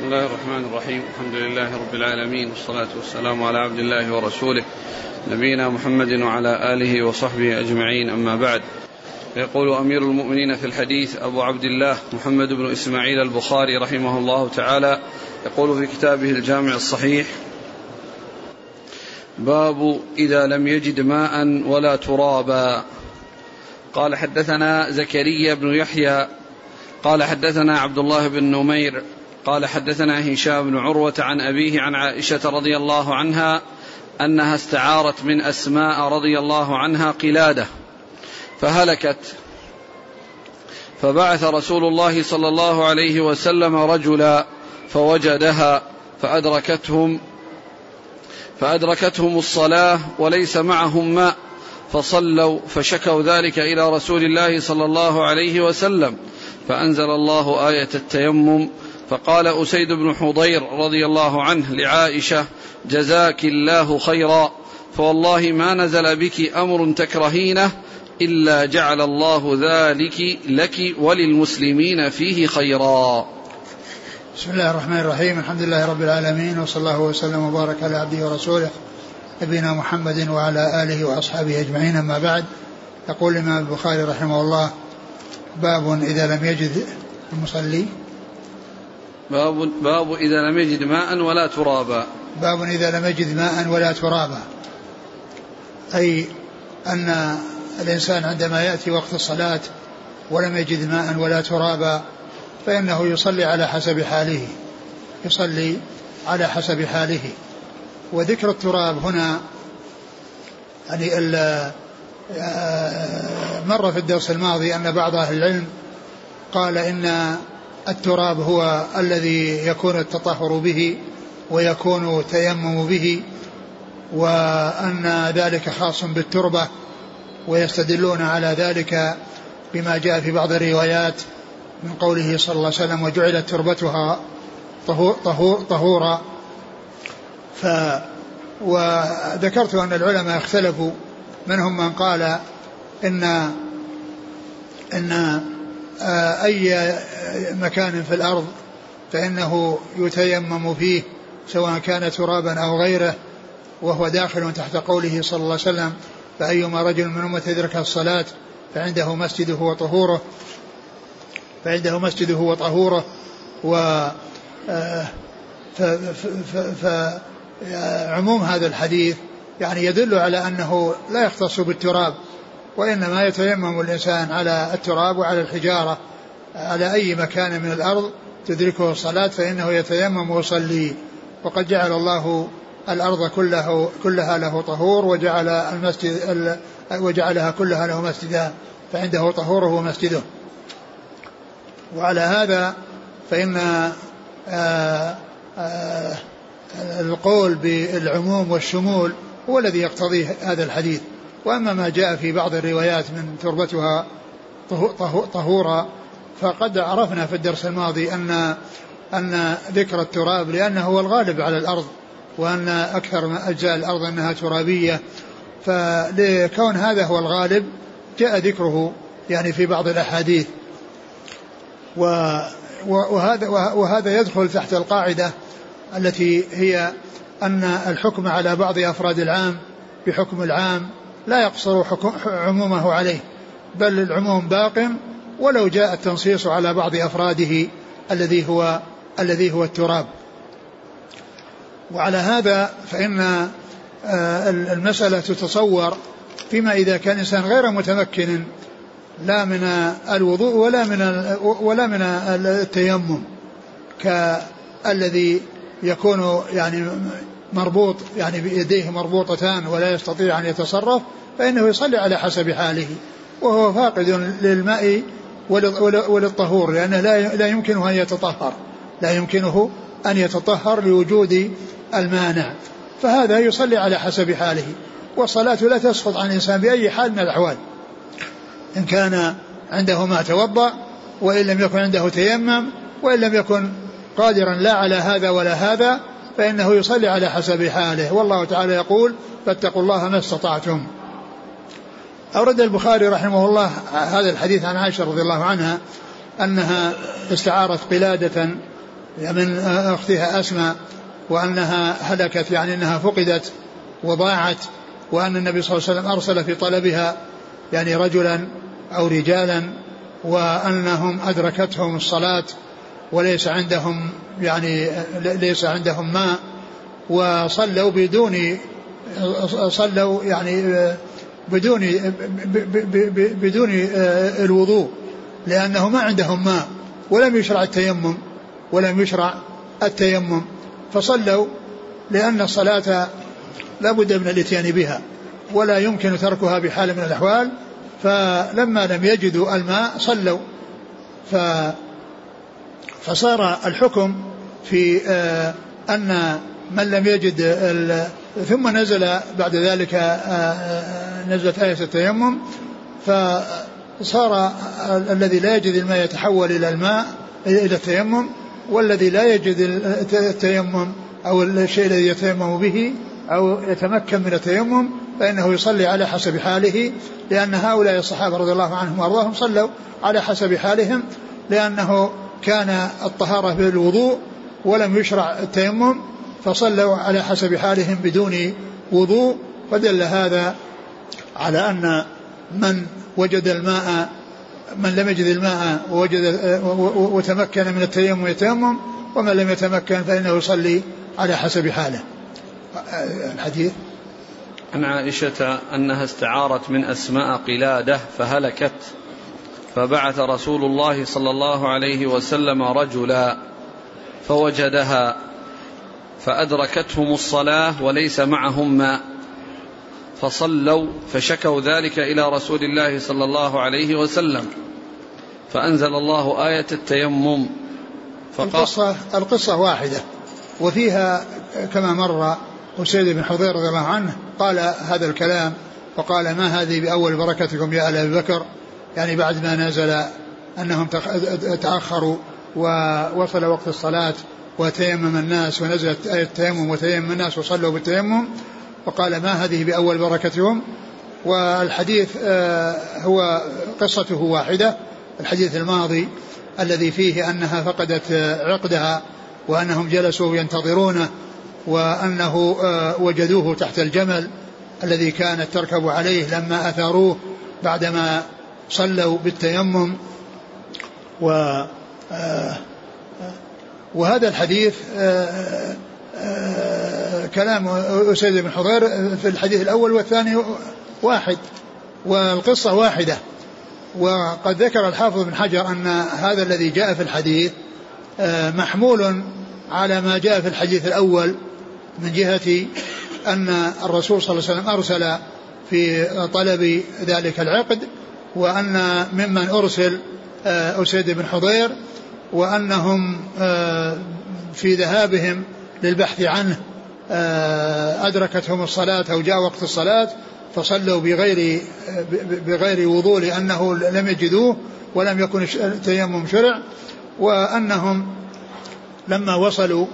بسم الله الرحمن الرحيم الحمد لله رب العالمين والصلاة والسلام على عبد الله ورسوله نبينا محمد وعلى آله وصحبه أجمعين أما بعد يقول أمير المؤمنين في الحديث أبو عبد الله محمد بن إسماعيل البخاري رحمه الله تعالى يقول في كتابه الجامع الصحيح باب إذا لم يجد ماء ولا ترابا قال حدثنا زكريا بن يحيى قال حدثنا عبد الله بن نمير قال حدثنا هشام بن عروة عن أبيه عن عائشة رضي الله عنها أنها استعارت من أسماء رضي الله عنها قلادة فهلكت. فبعث رسول الله صلى الله عليه وسلم رجلا فوجدها فأدركتهم فأدركتهم الصلاة وليس معهم ماء فصلوا فشكوا ذلك إلى رسول الله صلى الله عليه وسلم فأنزل الله آية التيمم فقال أسيد بن حضير رضي الله عنه لعائشة جزاك الله خيرا فوالله ما نزل بك أمر تكرهينه إلا جعل الله ذلك لك وللمسلمين فيه خيرا. بسم الله الرحمن الرحيم الحمد لله رب العالمين وصلى الله وسلم وبارك على عبده ورسوله نبينا محمد وعلى آله وأصحابه أجمعين أما بعد. يقول الإمام البخاري رحمه الله باب إذا لم يجد المصلي باب باب إذا لم يجد ماء ولا ترابا. باب إذا لم يجد ماء ولا ترابا. أي أن الإنسان عندما يأتي وقت الصلاة ولم يجد ماء ولا ترابا فإنه يصلي على حسب حاله. يصلي على حسب حاله. وذكر التراب هنا يعني آه، مر في الدرس الماضي أن بعض أهل العلم قال إن التراب هو الذي يكون التطهر به ويكون تيمم به وأن ذلك خاص بالتربة ويستدلون على ذلك بما جاء في بعض الروايات من قوله صلى الله عليه وسلم وجعلت تربتها طهور طهور طهورا. ف وذكرت أن العلماء اختلفوا منهم من قال إن إن أي مكان في الأرض فإنه يتيمم فيه سواء كان ترابا أو غيره وهو داخل تحت قوله صلى الله عليه وسلم فأيما رجل من أمة أدرك الصلاة فعنده مسجده وطهوره فعنده مسجده وطهوره و آه، فعموم هذا الحديث يعني يدل على أنه لا يختص بالتراب. وإنما يتيمم الإنسان على التراب وعلى الحجارة على أي مكان من الأرض تدركه الصلاة فإنه يتيمم ويصلي. وقد جعل الله الأرض كله كلها له طهور وجعل المسجد وجعلها كلها له مسجدا فعنده طهوره ومسجده. وعلى هذا فإن آه، آه، القول بالعموم والشمول هو الذي يقتضيه هذا الحديث. وأما ما جاء في بعض الروايات من تربتها طهورا فقد عرفنا في الدرس الماضي أن أن ذكر التراب لأنه هو الغالب على الأرض وأن أكثر أجزاء الأرض أنها ترابية. فلكون هذا هو الغالب جاء ذكره يعني في بعض الأحاديث. وهذا وهذا يدخل تحت القاعدة التي هي أن الحكم على بعض أفراد العام بحكم العام لا يقصر عمومه عليه بل العموم باق ولو جاء التنصيص على بعض أفراده الذي هو الذي هو التراب. وعلى هذا فإن آه، المسألة تتصور فيما إذا كان إنسان غير متمكن لا من الوضوء ولا من ولا من التيمم كالذي يكون يعني مربوط يعني بيديه مربوطتان ولا يستطيع أن يتصرف فإنه يصلي على حسب حاله وهو فاقد للماء وللطهور لأنه لا يمكنه أن يتطهر لا يمكنه أن يتطهر لوجود المانع فهذا يصلي على حسب حاله والصلاة لا تسقط عن الإنسان بأي حال من الأحوال إن كان عنده ما توضأ وإن لم يكن عنده تيمم وإن لم يكن قادرا لا على هذا ولا هذا فإنه يصلي على حسب حاله. والله تعالى يقول فاتقوا الله ما استطعتم. أورد البخاري رحمه الله هذا الحديث عن عائشة رضي الله عنها أنها استعارت قلادة من أختها أسماء وأنها هلكت يعني أنها فقدت وضاعت وأن النبي صلى الله عليه وسلم أرسل في طلبها يعني رجلا أو رجالا وأنهم أدركتهم الصلاة وليس عندهم يعني ليس عندهم ماء وصلوا بدون صلوا يعني بدون بدون الوضوء لأنه ما عندهم ماء ولم يشرع التيمم ولم يشرع التيمم. فصلوا لأن الصلاة لا بد من الإتيان بها ولا يمكن تركها بحال من الأحوال. فلما لم يجدوا الماء صلوا. ف فصار الحكم في آه، أن من لم يجد ثم نزل بعد ذلك آه، آه، نزلت آية التيمم فصار الذي لا يجد الماء يتحول إلى الماء إلى التيمم والذي لا يجد التيمم أو الشيء الذي يتيمم به أو يتمكن من التيمم فإنه يصلي على حسب حاله لأن هؤلاء الصحابة رضي الله عنهم وأرضاهم صلوا على حسب حالهم لأنه كان الطهارة بالوضوء ولم يشرع التيمم فصلوا على حسب حالهم بدون وضوء. فدل هذا على أن من وجد الماء من لم يجد الماء ووجد وتمكن من التيمم يتيمم ومن لم يتمكن فإنه يصلي على حسب حاله. الحديث؟ عن عائشة أنها استعارت من أسماء قلادة فهلكت. فبعث رسول الله صلى الله عليه وسلم رجلا فوجدها فأدركتهم الصلاة وليس معهم ماء فصلوا فشكوا ذلك إلى رسول الله صلى الله عليه وسلم فأنزل الله آية التيمم القصة, القصة واحدة وفيها كما مر أسيد بن حضير رضي الله عنه قال هذا الكلام وقال ما هذه بأول بركتكم يا آل أبي بكر؟ يعني بعد ما نزل أنهم تأخروا ووصل وقت الصلاة وتيمم الناس ونزلت آية التيمم وتيمم الناس وصلوا بالتيمم وقال ما هذه بأول بركتهم والحديث آه، هو قصته واحدة. الحديث الماضي الذي فيه أنها فقدت عقدها وأنهم جلسوا ينتظرونه وأنه آه، وجدوه تحت الجمل الذي كانت تركب عليه لما أثاروه بعدما صلوا بالتيمم و آه، وهذا الحديث آه، كلام أسيد بن حضير في الحديث الأول والثاني واحد والقصة واحدة. وقد ذكر الحافظ بن حجر أن هذا الذي جاء في الحديث محمول على ما جاء في الحديث الأول من جهة أن الرسول صلى الله عليه وسلم أرسل في طلب ذلك العقد وأن ممن أرسل آه، أسيد بن حضير وأنهم آه، في ذهابهم للبحث عنه آه، أدركتهم الصلاة أو جاء وقت الصلاة فصلوا بغير بغير وضوء لأنه لم يجدوه ولم يكن التيمم شرع وأنهم لما وصلوا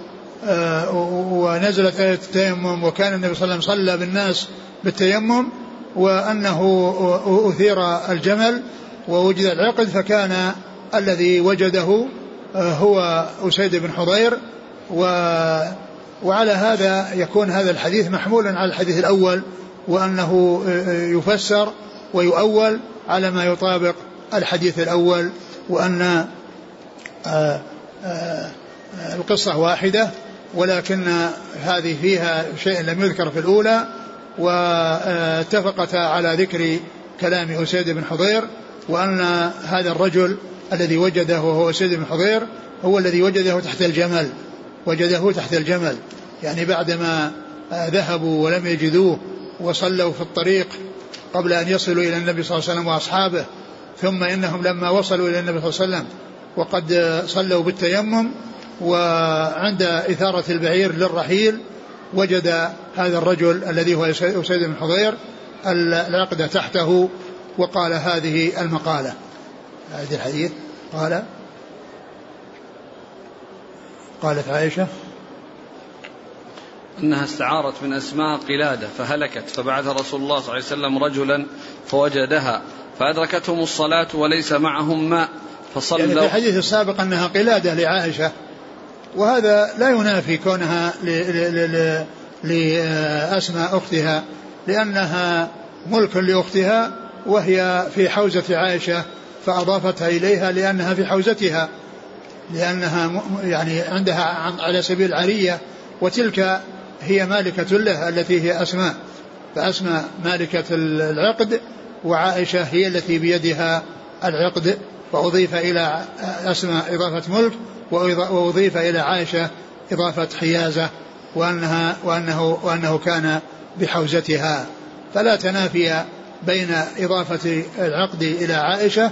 ونزلت آية التيمم وكان النبي صلى الله عليه وسلم صلى بالناس بالتيمم وأنه أثير الجمل ووجد العقد فكان الذي وجده آه، هو أسيد بن حضير و وعلى هذا يكون هذا الحديث محمولا على الحديث الأول وأنه آه، يفسر ويؤول على ما يطابق الحديث الأول وأن القصة واحدة ولكن هذه فيها شيء لم يذكر في الأولى. واتفقتا على ذكر كلام أسيد بن حضير وأن هذا الرجل الذي وجده وهو أسيد بن حضير هو الذي وجده تحت الجمل وجده تحت الجمل. يعني بعدما ذهبوا ولم يجدوه وصلوا في الطريق قبل أن يصلوا إلى النبي صلى الله عليه وسلم وأصحابه ثم إنهم لما وصلوا إلى النبي صلى الله عليه وسلم وقد صلوا بالتيمم وعند إثارة البعير للرحيل وجد هذا الرجل الذي هو أسيد بن حضير العقدة تحته وقال هذه المقالة. هذه الحديث. قال. قالت عائشة. أنها استعارت من أسماء قلادة فهلكت فبعث رسول الله صلى الله عليه وسلم رجلا فوجدها فأدركتهم الصلاة وليس معهم ماء فصلوا. يعني في الحديث السابق أنها قلادة لعائشة. وهذا لا ينافي كونها لأسماء أختها لأنها ملك لأختها وهي في حوزة عائشة فأضافتها إليها لأنها في حوزتها لأنها يعني عندها على سبيل العرية وتلك هي مالكة له التي هي أسماء. فأسماء مالكة العقد وعائشة هي التي بيدها العقد وأضيف إلى أسماء إضافة ملك وأضيف إلى عائشة إضافة حيازة وأنها وأنه وأنه كان بحوزتها. فلا تنافي بين إضافة العقد إلى عائشة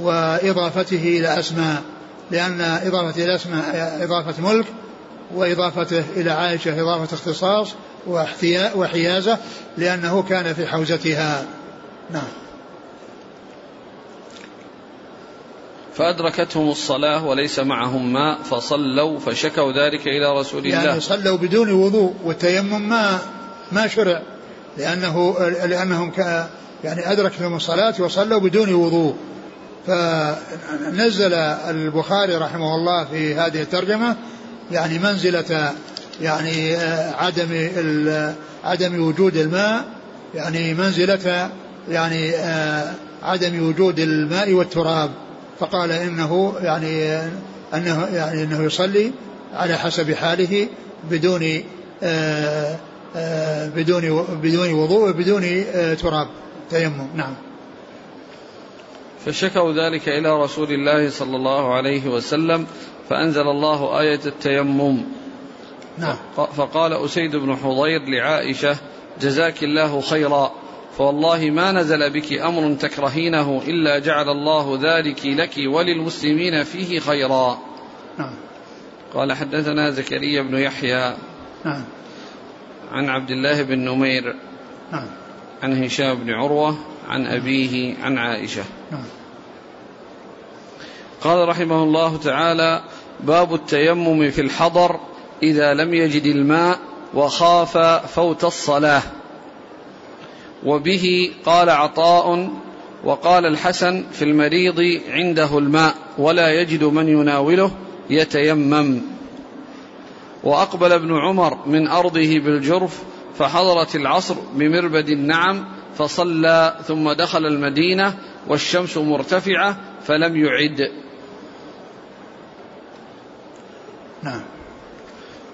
وإضافته إلى أسماء لأن إضافة إلى أسماء إضافة ملك وإضافته إلى عائشة إضافة اختصاص وحيازة لأنه كان في حوزتها. نعم. فأدركتهم الصلاة وليس معهم ماء فصلوا فشكوا ذلك إلى رسول الله. يعني صلوا بدون وضوء والتيمم ما ما شرع لأنه لأنهم يعني أدركتهم الصلاة وصلوا بدون وضوء. فنزل البخاري رحمه الله في هذه الترجمة يعني منزلة يعني عدم عدم وجود الماء يعني منزلة يعني عدم وجود الماء والتراب. فقال إنه يعني أنه يعني إنه يصلي على حسب حاله بدون آه، آه، بدون بدون وضوء وبدون آه، تراب تيمم. نعم. فشكوا ذلك إلى رسول الله صلى الله عليه وسلم فأنزل الله آية التيمم. نعم. فقال أسيد بن حضير لعائشة جزاك الله خيرا. فوالله ما نزل بك أمر تكرهينه إلا جعل الله ذلك لك وللمسلمين فيه خيرا. نعم. قال حدثنا زكريا بن يحيى. نعم. عن عبد الله بن نمير. نعم. عن هشام بن عروة عن أبيه عن عائشة. نعم. قال رحمه الله تعالى: باب التيمم في الحضر إذا لم يجد الماء وخاف فوت الصلاة. وبه قال عطاء وقال الحسن في المريض عنده الماء ولا يجد من يناوله يتيمم. وأقبل ابن عمر من أرضه بالجرف فحضرت العصر بمربد النعم فصلى ثم دخل المدينة والشمس مرتفعة فلم يعد. نعم.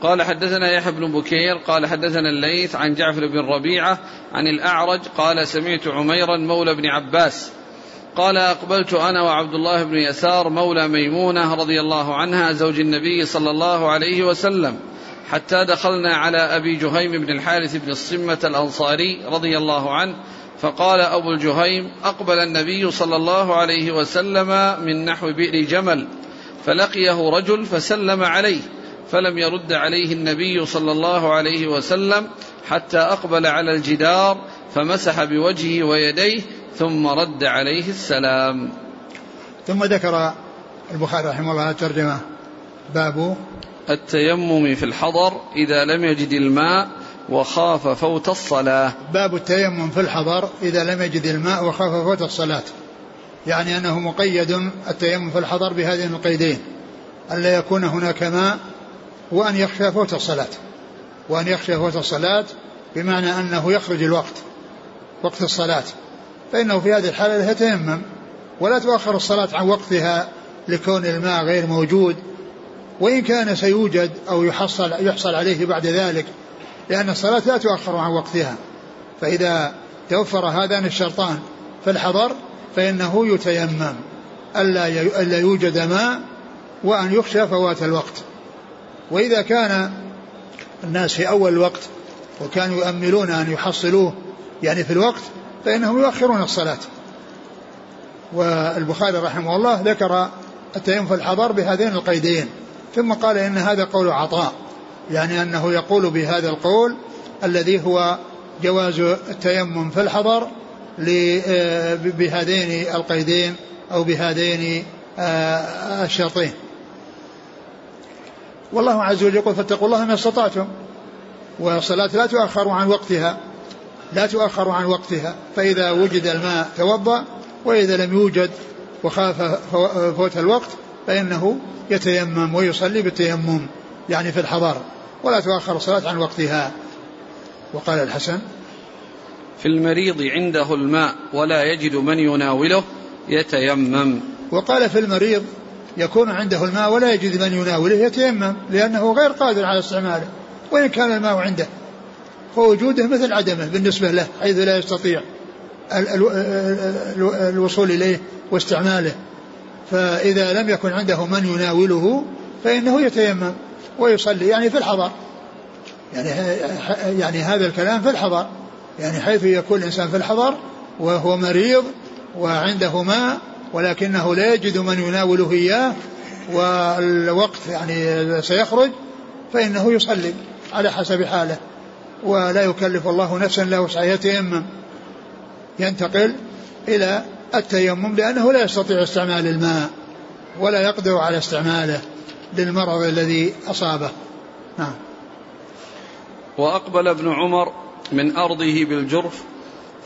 قال حدثنا يحيى بن بكير قال حدثنا الليث عن جعفر بن ربيعة عن الأعرج قال سمعت عميرا مولى بن عباس. قال أقبلت أنا وعبد الله بن يسار مولى ميمونة رضي الله عنها زوج النبي صلى الله عليه وسلم حتى دخلنا على أبي جهيم بن الحارث بن الصمة الأنصاري رضي الله عنه فقال أبو الجهيم أقبل النبي صلى الله عليه وسلم من نحو بئر جمل فلقيه رجل فسلم عليه. فلم يرد عليه النبي صلى الله عليه وسلم حتى أقبل على الجدار فمسح بوجهه ويديه ثم رد عليه السلام. ثم ذكر البخاري رحمه الله الترجمة باب التيمم في الحضر إذا لم يجد الماء وخاف فوت الصلاة. باب التيمم في الحضر إذا لم يجد الماء وخاف فوت الصلاة. يعني أنه مقيد التيمم في الحضر بهذين القيدين ألا يكون هناك ماء وأن يخشى فوت الصلاة. وأن يخشى فوت الصلاة بمعنى أنه يخرج الوقت وقت الصلاة. فإنه في هذه الحالة يتيمم ولا تؤخر الصلاة عن وقتها لكون الماء غير موجود. وإن كان سيوجد أو يحصل يحصل عليه بعد ذلك لأن الصلاة لا تؤخر عن وقتها. فإذا توفر هذان الشرطان في الحضر فإنه يتيمم. ألا ألا يوجد ماء وأن يخشى فوات الوقت. وإذا كان الناس في أول الوقت وكانوا يؤملون أن يحصلوه يعني في الوقت فإنهم يؤخرون الصلاة. والبخاري رحمه الله ذكر التيمم في الحضر بهذين القيدين ثم قال إن هذا قول عطاء يعني أنه يقول بهذا القول الذي هو جواز التيمم في الحضر بهذين القيدين أو بهذين آه، الشرطين. والله عز وجل يقول فاتقوا الله ما استطعتم. والصلاة لا تؤخر عن وقتها. لا تؤخر عن وقتها. فإذا وجد الماء توضأ وإذا لم يوجد وخاف فوت الوقت فإنه يتيمم ويصلي بالتيمم يعني في الحضر. ولا تؤخر الصلاة عن وقتها. وقال الحسن في المريض عنده الماء ولا يجد من يناوله يتيمم. وقال في المريض يكون عنده الماء ولا يجد من يناوله يتيمم لأنه غير قادر على استعماله وإن كان الماء عنده فوجوده مثل عدمه بالنسبة له حيث لا يستطيع الوصول إليه واستعماله. فإذا لم يكن عنده من يناوله فإنه يتيمم ويصلي يعني في الحضر. يعني يعني هذا الكلام في الحضر يعني حيث يكون الإنسان في الحضر وهو مريض وعنده ماء ولكنه لا يجد من يناوله إياه والوقت يعني سيخرج فإنه يصلي على حسب حاله ولا يكلف الله نفسا لا وسعها يتيمم ينتقل إلى التيمم لأنه لا يستطيع استعمال الماء ولا يقدر على استعماله للمرض الذي أصابه. نعم. وأقبل ابن عمر من أرضه بالجرف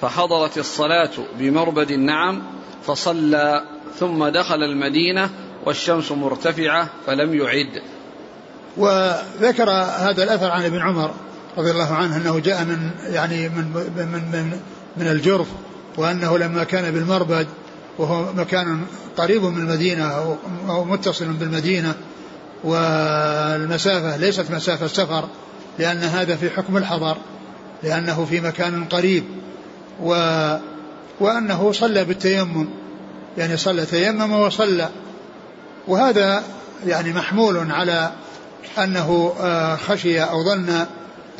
فحضرت الصلاة بمربد النعم فصلى ثم دخل المدينة والشمس مرتفعة فلم يعد. وذكر هذا الأثر عن ابن عمر رضي الله عنه أنه جاء من يعني من من من, من الجرف وأنه لما كان بالمربد وهو مكان قريب من المدينة أو متصل بالمدينة والمسافة ليست مسافة سفر لأن هذا في حكم الحضر لأنه في مكان قريب و وأنه صلى بالتيمم يعني صلى تيمم وصلى. وهذا يعني محمول على أنه آه، خشي أو ظن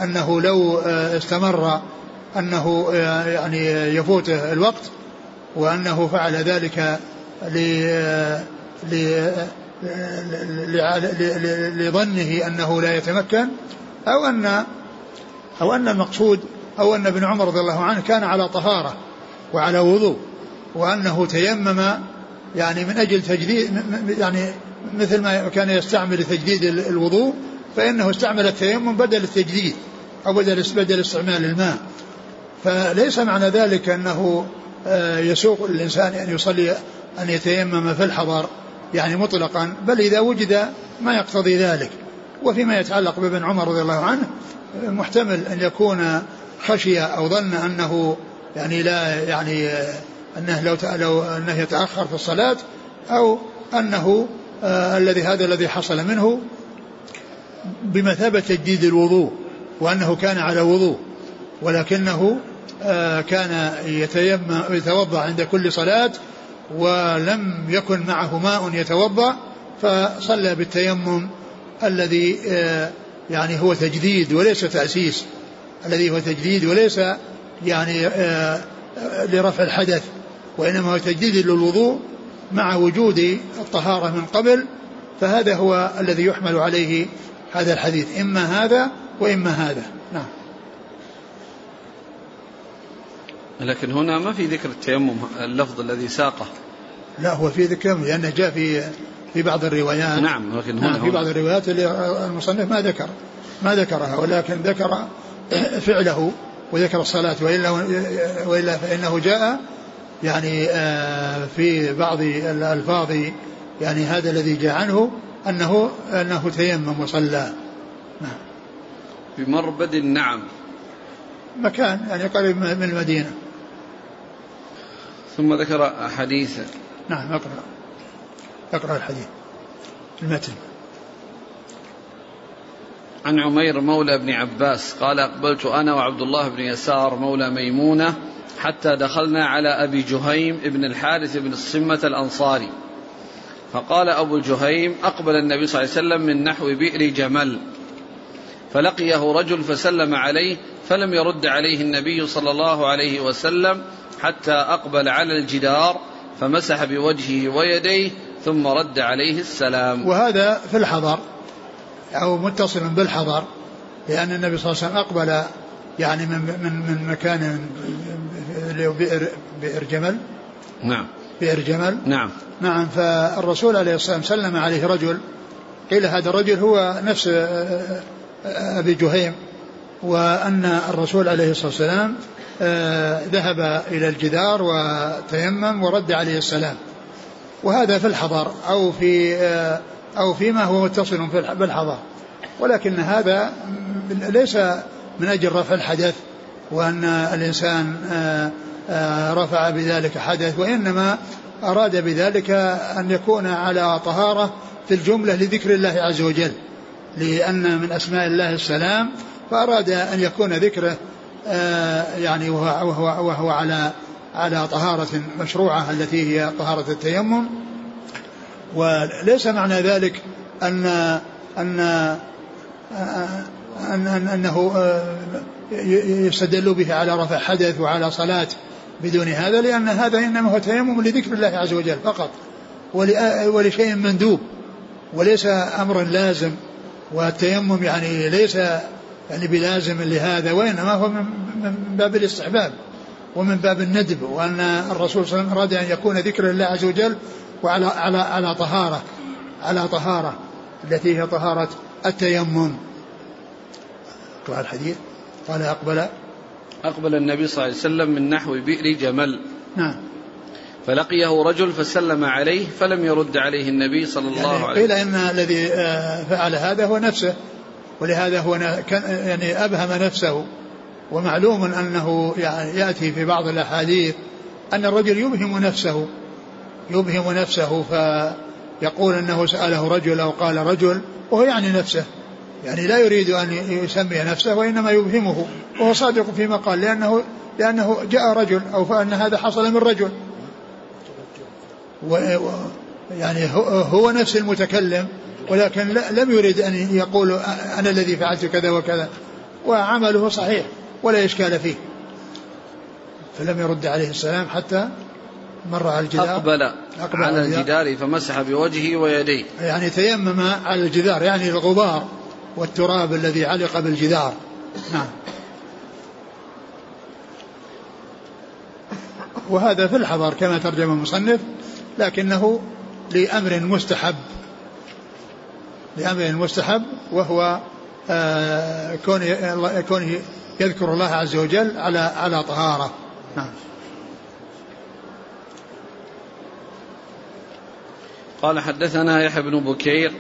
أنه لو آه، استمر أنه آه، يعني يفوته الوقت وأنه فعل ذلك لظنه أنه لا يتمكن أو أن أو أن المقصود أو أن ابن عمر رضي الله عنه كان على طهارة. وعلى وضوء وأنه تيمم يعني من أجل تجديد يعني مثل ما كان يستعمل تجديد الوضوء فإنه استعمل التيمم بدل التجديد أو بدل بدل استعمال الماء. فليس معنى ذلك أنه آه، يسوق الإنسان أن يصلي أن يتيمم في الحضر يعني مطلقا بل إذا وجد ما يقتضي ذلك. وفيما يتعلق بابن عمر رضي الله عنه محتمل أن يكون خشي أو ظن أنه يعني لا يعني أنه لو لو أنه يتأخر في الصلاة أو أنه آه الذي هذا الذي حصل منه بمثابة تجديد الوضوء وأنه كان على وضوء ولكنه آه كان يتيمم يتوضأ عند كل صلاة ولم يكن معه ماء يتوضأ فصلى بالتيمم الذي آه يعني هو تجديد وليس تأسيس الذي هو تجديد وليس يعني آه، لرفع الحدث وإنما هو تجديد للوضوء مع وجود الطهارة من قبل فهذا هو الذي يحمل عليه هذا الحديث. إما هذا وإما هذا. نعم. لكن هنا ما في ذكر التيمم اللفظ الذي ساقه. لا هو في ذكر لأنه جاء في في بعض الروايات. نعم لكن هنا نعم في بعض الروايات اللي المصنف ما ذكر ما ذكرها ولكن ذكر فعله. وذكر الصلاة وإلا وإلا فإنه جاء يعني آه، في بعض الألفاظ يعني هذا الذي جاء عنه أنه أنه تيمم وصلى. نعم. بمربد النعم. مكان يعني قريب من المدينة. ثم ذكر أحاديث نعم أقرأ. أقرأ الحديث. المتن. عن عمير مولى بن عباس قال أقبلت أنا وعبد الله بن يسار مولى ميمونة حتى دخلنا على أبي جهيم ابن الحارث بن الصمة الأنصاري. فقال أبو جهيم أقبل النبي صلى الله عليه وسلم من نحو بئر جمل. فلقيه رجل فسلم عليه فلم يرد عليه النبي صلى الله عليه وسلم حتى أقبل على الجدار فمسح بوجهه ويديه ثم رد عليه السلام. وهذا في الحضر. أو متصل بالحضر لأن النبي صلى الله عليه وسلم أقبل يعني من من من مكان بئر بئر جمل. نعم. بئر جمل. نعم. نعم فالرسول عليه الصلاة والسلام سلم عليه رجل قيل هذا الرجل هو نفس أبي جهيم وأن الرسول عليه الصلاة والسلام آه، ذهب إلى الجدار وتيمم ورد عليه السلام. وهذا في الحضر أو في آه، أو فيما هو متصل بالحضر ولكن هذا ليس من أجل رفع الحدث وأن الإنسان آه، آه، رفع بذلك حدث وإنما أراد بذلك أن يكون على طهارة في الجملة لذكر الله عز وجل. لأن من أسماء الله السلام فأراد أن يكون ذكره آه، يعني وهو, وهو, وهو على على طهارة مشروعة التي هي طهارة التيمم. وليس معنى ذلك أن أن أن أن أنه آه، يستدل به على رفع حدث وعلى صلاة بدون هذا لأن هذا إنما هو تيمم لذكر الله عز وجل فقط ولشيء مندوب وليس أمرا لازم والتيمم يعني ليس يعني بلازم لهذا وإنما هو من باب الاستحباب ومن باب الندب وأن الرسول صلى الله عليه وسلم أراد أن يكون ذكر الله عز وجل وعلى على على طهارة على طهارة التي هي طهارة التيمم. أقرأ الحديث. قال أقبل. أقبل النبي صلى الله عليه وسلم من نحو بئر جمل. نعم. فلقيه رجل فسلم عليه فلم يرد عليه النبي صلى الله يعني عليه وسلم. قيل إن الذي آه، فعل هذا هو نفسه. ولهذا هو يعني أبهم نفسه. ومعلوم أنه يعني يأتي في بعض الأحاديث أن الرجل يبهم نفسه. يبهم نفسه فيقول أنه سأله رجل أو قال رجل وهو يعني نفسه. يعني لا يريد أن يسمي نفسه وإنما يبهمه وهو صادق فيما قال لأنه لأنه جاء رجل أو فأن هذا حصل من رجل. و يعني هو نفس المتكلم ولكن لم يريد أن يقول أنا الذي فعلت كذا وكذا وعمله صحيح ولا إشكال فيه. فلم يرد عليه السلام حتى مر على الجدار. أقبل, أقبل على الجدار فمسح بوجهه ويديه. يعني تيمم على الجدار يعني الغبار والتراب الذي علق بالجدار. نعم. وهذا في الحضر كما ترجم المصنف لكنه لأمر مستحب. لأمر مستحب وهو آه كونه كونه يذكر الله عز وجل على على طهارة. نعم. قال حدثنا يحيى بن بكير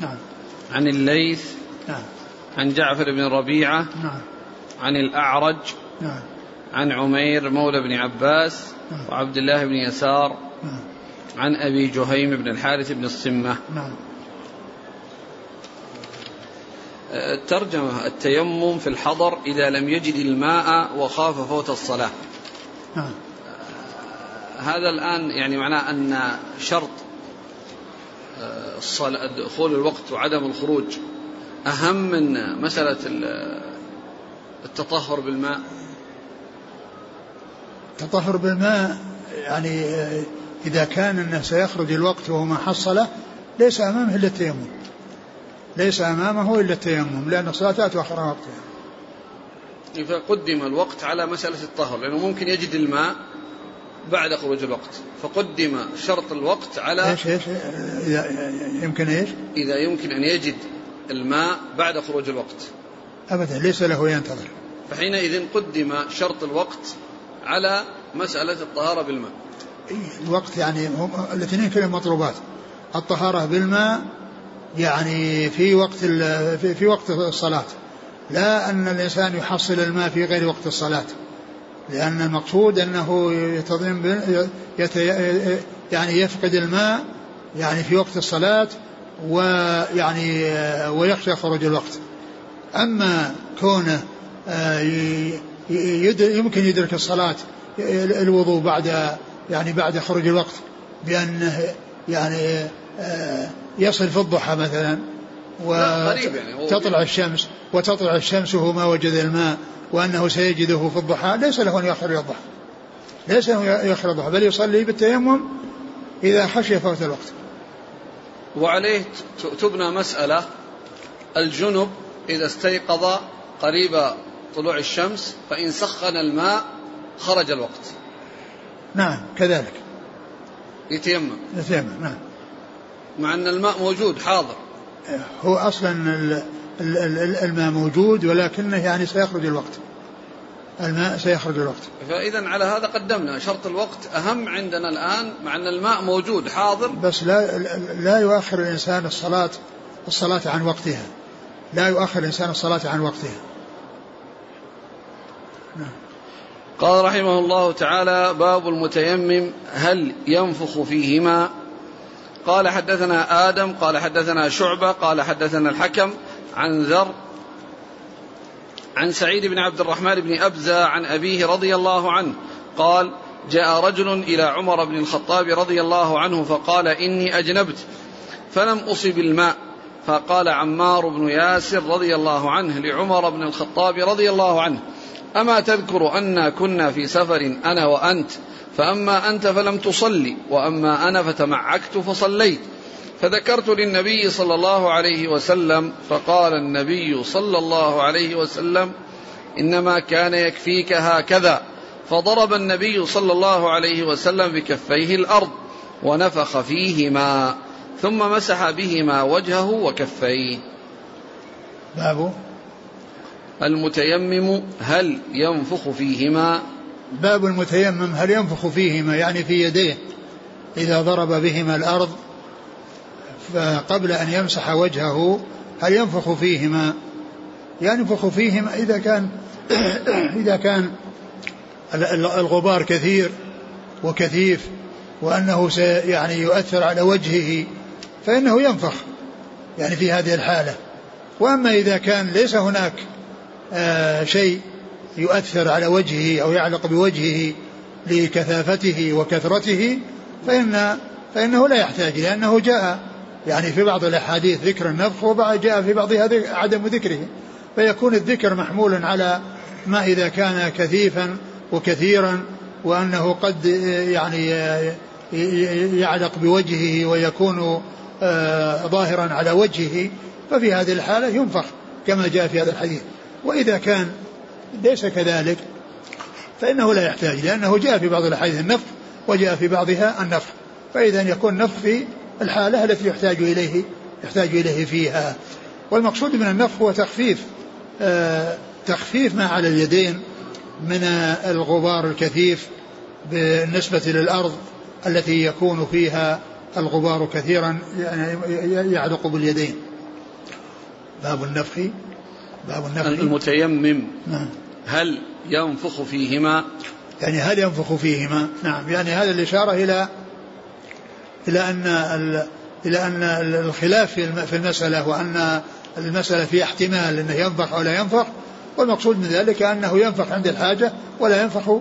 نعم. عن الليث نعم. عن جعفر بن ربيعة نعم. عن الأعرج نعم. عن عمير مولى بن عباس نعم. وعبد الله بن يسار نعم. عن أبي جهيم بن الحارث بن الصمة. نعم. ترجمة التيمم في الحضر إذا لم يجد الماء وخاف فوت الصلاة. نعم. هذا الآن يعني معناه أن شرط دخول الوقت وعدم الخروج. أهم من مسألة التطهر بالماء. التطهر بالماء يعني إذا كان أنه سيخرج الوقت وهو ما حصله ليس أمامه إلا التيمم. ليس أمامه إلا التيمم لأن الصلاة لا تؤخر وقتها. فقدم الوقت على مسألة الطهر لأنه ممكن يجد الماء بعد خروج الوقت فقدم شرط الوقت على إيش إيش إذا يمكن إيش؟ إذا يمكن أن يجد الماء بعد خروج الوقت. أبدا ليس له ينتظر. فحينئذ قدم شرط الوقت على مسألة الطهارة بالماء. الوقت يعني هم الاثنين كلهم مطلوبات. الطهارة بالماء يعني في وقت في, في وقت الصلاة. لا أن الإنسان يحصل الماء في غير وقت الصلاة. لأن المقصود أنه يتضم يعني يفقد الماء يعني في وقت الصلاة ويعني ويخشى خروج الوقت. أما كونه آه، يمكن يدرك الصلاة الوضوء بعد يعني بعد خروج الوقت بأنه يعني آه، يصل في الضحى مثلا. وتطلع يعني الشمس وتطلع الشمس وهو ما وجد الماء وأنه سيجده في الضحى. ليس له أن يؤخر الضحى. ليس له يؤخر الضحى بل يصلي بالتيمم إذا خشي فوت الوقت. وعليه تبنى مسألة الجنب إذا استيقظ قريب طلوع الشمس فإن سخن الماء خرج الوقت. نعم كذلك. يتيمم. يتيمم نعم. مع أن الماء موجود حاضر. هو أصلا الماء موجود ولكنه يعني سيخرج الوقت. الماء سيخرج الوقت. فإذا على هذا قدمنا. شرط الوقت أهم عندنا الآن مع أن الماء موجود حاضر. بس لا لا يؤخر الإنسان الصلاة الصلاة عن وقتها. لا يؤخر الإنسان الصلاة عن وقتها. نعم. قال رحمه الله تعالى باب المتيمم هل ينفخ فيهما؟ قال حدثنا آدم قال حدثنا شعبة قال حدثنا الحكم عن ذر عن سعيد بن عبد الرحمن بن أبزة عن أبيه رضي الله عنه قال جاء رجل إلى عمر بن الخطاب رضي الله عنه فقال إني أجنبت فلم أصب الماء. فقال عمار بن ياسر رضي الله عنه لعمر بن الخطاب رضي الله عنه أما تذكر أنا كنا في سفر أنا وأنت؟ فأما أنت فلم تصلي وأما أنا فتمعكت فصليت. فذكرت للنبي صلى الله عليه وسلم فقال النبي صلى الله عليه وسلم إنما كان يكفيك هكذا. فضرب النبي صلى الله عليه وسلم بكفيه الأرض ونفخ فيهما ثم مسح بهما وجهه وكفيه. باب المتيمم هل ينفخ فيهما؟ باب المتيمم هل ينفخ فيهما؟ يعني في يديه إذا ضرب بهما الأرض فقبل أن يمسح وجهه هل ينفخ فيهما؟ ينفخ فيهما إذا كان إذا كان الغبار كثير وكثيف وأنه يعني يؤثر على وجهه فإنه ينفخ يعني في هذه الحالة. وأما إذا كان ليس هناك آه شيء يؤثر على وجهه أو يعلق بوجهه لكثافته وكثرته فإن فإنه لا يحتاج لأنه جاء يعني في بعض الأحاديث ذكر النفخ وبعض جاء في بعضها عدم ذكره. فيكون الذكر محمول على ما إذا كان كثيفا وكثيرا وأنه قد يعني يعلق بوجهه ويكون آه، ظاهرا على وجهه ففي هذه الحالة ينفخ كما جاء في هذا الحديث. وإذا كان ليس كذلك. فإنه لا يحتاج لأنه جاء في بعض الأحاديث النفخ وجاء في بعضها النفخ. فإذا يكون نفخ في الحالة التي يحتاج إليه يحتاج إليه فيها. والمقصود من النفخ هو تخفيف آه تخفيف ما على اليدين من الغبار الكثيف بالنسبة للأرض التي يكون فيها الغبار كثيرا يعني يعلق باليدين. باب النفخ باب النفخ. المتيمم. نعم. هل ينفخ فيهما؟ يعني هل ينفخ فيهما؟ نعم. يعني هذا الإشارة إلى إلى أن إلى أن الخلاف في المسألة وأن المسألة في احتمال أنه ينفخ أو لا ينفخ والمقصود من ذلك أنه ينفخ عند الحاجة ولا ينفخ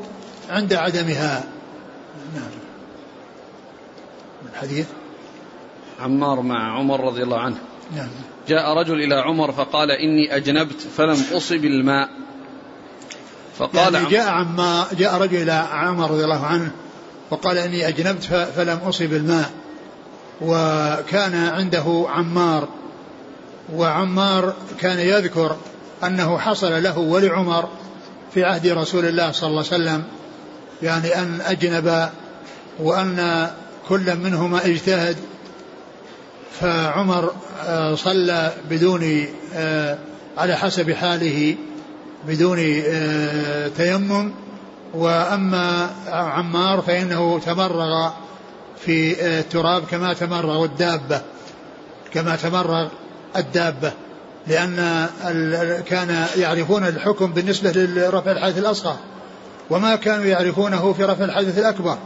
عند عدمها. نعم. الحديث عمار مع عمر رضي الله عنه. نعم. جاء رجل إلى عمر فقال إني أجنبت فلم أصب الماء فقال يعني جاء عما جاء رجل إلى عمر رضي الله عنه وقال إني أجنبت فلم أصب الماء وكان عنده عمار. وعمار كان يذكر أنه حصل له ولعمر في عهد رسول الله صلى الله عليه وسلم. يعني أن أجنب وأن كل منهما اجتهد فعمر آه، صلى بدون آه، على حسب حاله بدون آه، تيمم. وأما عمار فإنه تمرغ في التراب كما تمرغ الدابة كما تمرغ الدابة لأن كان يعرفون الحكم بالنسبة لرفع الحدث الأصغر وما كانوا يعرفونه في رفع الحدث الأكبر.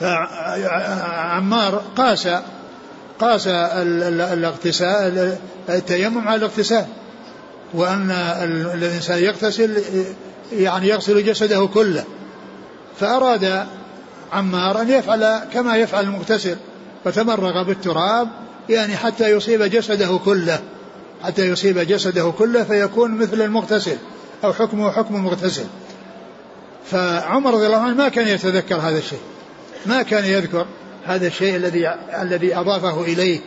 فعمار قاس قاس الاغتسال التيمم على الاغتسال وأن الإنسان يغتسل يعني يغسل جسده كله. فأراد عمار أن يفعل كما يفعل المغتسل. فتمرغ بالتراب يعني حتى يصيب جسده كله. حتى يصيب جسده كله فيكون مثل المغتسل أو حكمه حكم المغتسل. فعمر رضي الله عنه ما كان يتذكر هذا الشيء. ما كان يذكر. هذا الشيء الذي الذي أضافه إليه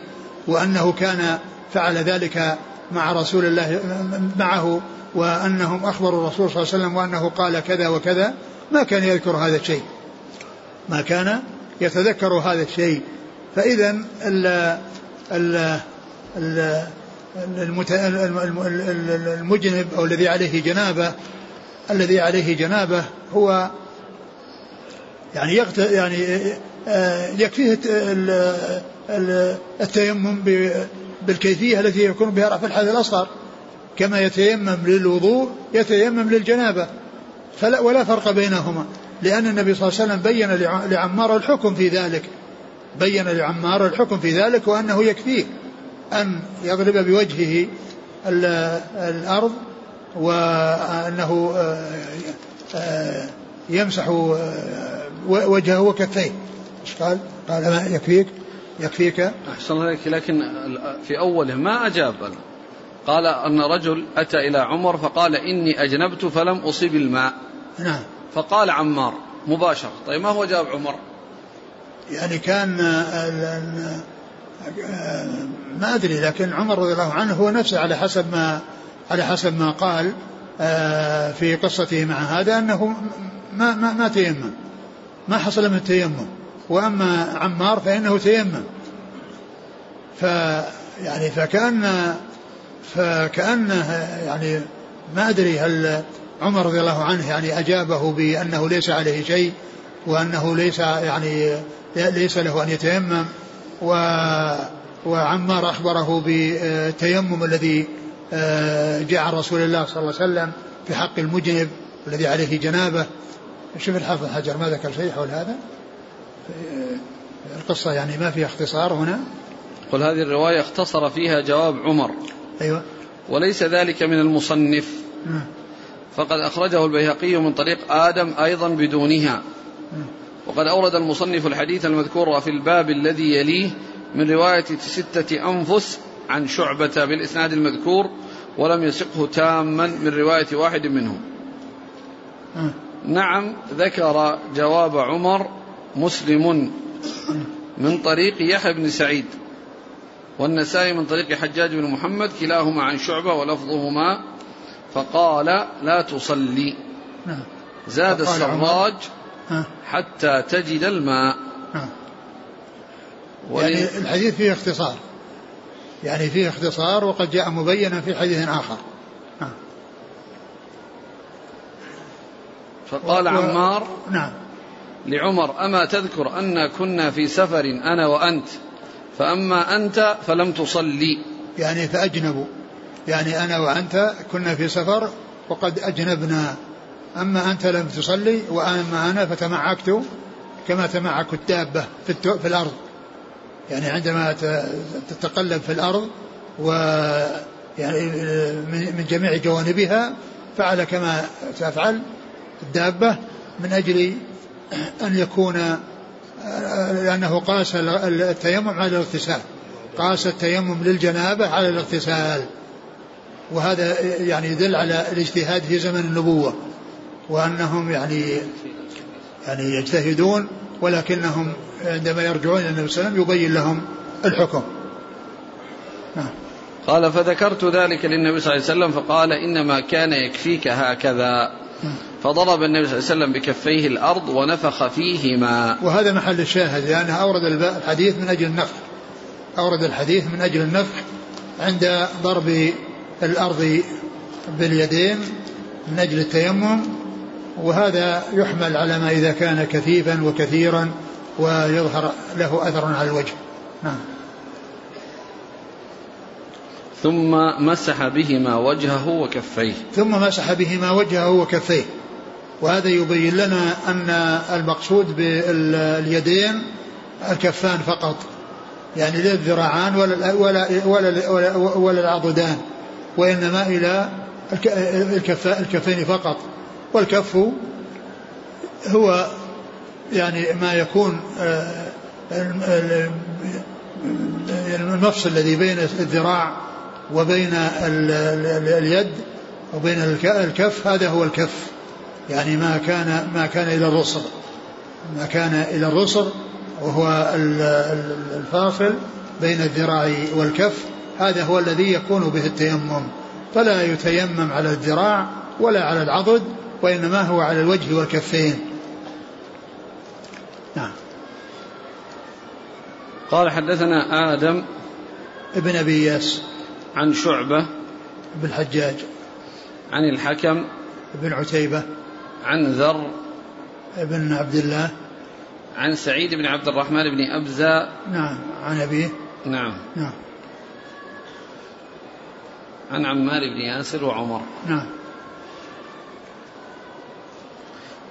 وأنه كان فعل ذلك مع رسول الله معه وأنهم أخبروا الرسول صلى الله عليه وسلم وأنه قال كذا وكذا ما كان يذكر هذا الشيء. ما كان يتذكر هذا الشيء. فإذا المجنب أو الذي عليه جنابة الذي عليه جنابة هو يعني يعني يكفيه التيمم بالكيفية التي يكون بها رفع الحدث الأصغر. كما يتيمم للوضوء يتيمم للجنابة. فلا ولا فرق بينهما. لأن النبي صلى الله عليه وسلم بين لعمار الحكم في ذلك. بين لعمار الحكم في ذلك وأنه يكفيه أن يضرب بوجهه الأرض وأنه آه، آه، يمسح آه، وجهه وكفيه. قال قال ما يكفيك؟ يكفيك. أحسن عليك لكن في أوله ما أجاب. قال أن رجل أتى إلى عمر فقال إني أجنبت فلم أصيب الماء. نعم. فقال عمار مباشرة طيب ما هو جاب عمر؟ يعني كان ما أدري لكن عمر رضي الله عنه هو نفسه على حسب ما على حسب ما قال آه، في قصته مع هذا أنه ما ما ما تيمم. ما حصل من التيمم. وأما عمار فإنه تيمم. ف يعني فكأن فكأنه يعني ما أدري هل عمر رضي الله عنه يعني أجابه بأنه ليس عليه شيء وأنه ليس يعني ليس له أن يتيمم و وعمار أخبره بالتيمم الذي جاء عن رسول الله صلى الله عليه وسلم في حق المجنب الذي عليه جنابه. شوف الحافظ حجر ما ذكر شيء حول هذا؟ القصة يعني ما فيها اختصار هنا؟ قل هذه الرواية اختصر فيها جواب عمر. أيوة. وليس ذلك من المصنف. م. فقد أخرجه البيهقي من طريق آدم أيضا بدونها. م. وقد أورد المصنف الحديث المذكور في الباب الذي يليه من رواية ستة أنفس عن شعبة بالإسناد المذكور ولم يسقه تاما من رواية واحد منهم. نعم ذكر جواب عمر مسلم من طريق يحيى بن سعيد والنسائي من طريق حجاج بن محمد كلاهما عن شعبة ولفظهما فقال لا تصلي. نعم. زاد السراج حتى تجد الماء. يعني الحديث فيه اختصار. يعني فيه اختصار وقد جاء مبينا في حديث آخر. فقال و... عمار نعم. لعمر أما تذكر أن كنا في سفر أنا وأنت فأما أنت فلم تصلي. يعني فأجنبوا. يعني أنا وأنت كنا في سفر وقد أجنبنا. أما أنت لم تصلي وأما أنا فتمعكت كما تمعك الدابة في, في الأرض. يعني عندما تتقلب في الأرض و يعني من جميع جوانبها فعل كما تفعل الدابة من أجل أن يكون لأنه قاس التيمم على الاغتسال. قاس التيمم للجنابة على الاغتسال. وهذا يعني يدل على الاجتهاد في زمن النبوة. وأنهم يعني يعني يجتهدون ولكنهم عندما يرجعون إلى النبي صلى الله عليه وسلم يبين لهم الحكم. نعم. قال فذكرت ذلك للنبي صلى الله عليه وسلم فقال إنما كان يكفيك هكذا. فضرب النبي صلى الله عليه وسلم بكفيه الأرض ونفخ فيهما. وهذا محل الشاهد لأنه أورد الحديث من أجل النفخ. أورد الحديث من أجل النفخ عند ضرب الأرض باليدين من أجل التيمم وهذا يحمل على ما إذا كان كثيفا وكثيرا ويظهر له أثر على الوجه. نعم. ثم مسح بهما وجهه وكفيه. ثم مسح بهما وجهه وكفيه. وهذا يبين لنا أن المقصود باليدين الكفان فقط يعني لا الذراعان ولا ولا ولا ولا, ولا العضدان وإنما إلى الكفين فقط. والكف هو يعني ما يكون آه، المفصل الذي بين الذراع وبين اليد وبين الكف هذا هو الكف. يعني ما كان ما كان إلى الرسل. ما كان إلى الرسل وهو الفاصل بين الذراع والكف. هذا هو الذي يكون به التيمم. فلا يتيمم على الذراع ولا على العضد وإنما هو على الوجه والكفين. نعم. قال حدثنا آدم ابن أبي ياس. عن شعبة بالحجاج عن الحكم بن عتيبة. عن ذر بن عبد الله. عن سعيد بن عبد الرحمن بن أبزة. نعم عن أبيه. نعم. نعم. عن عمار بن ياسر وعمر. نعم.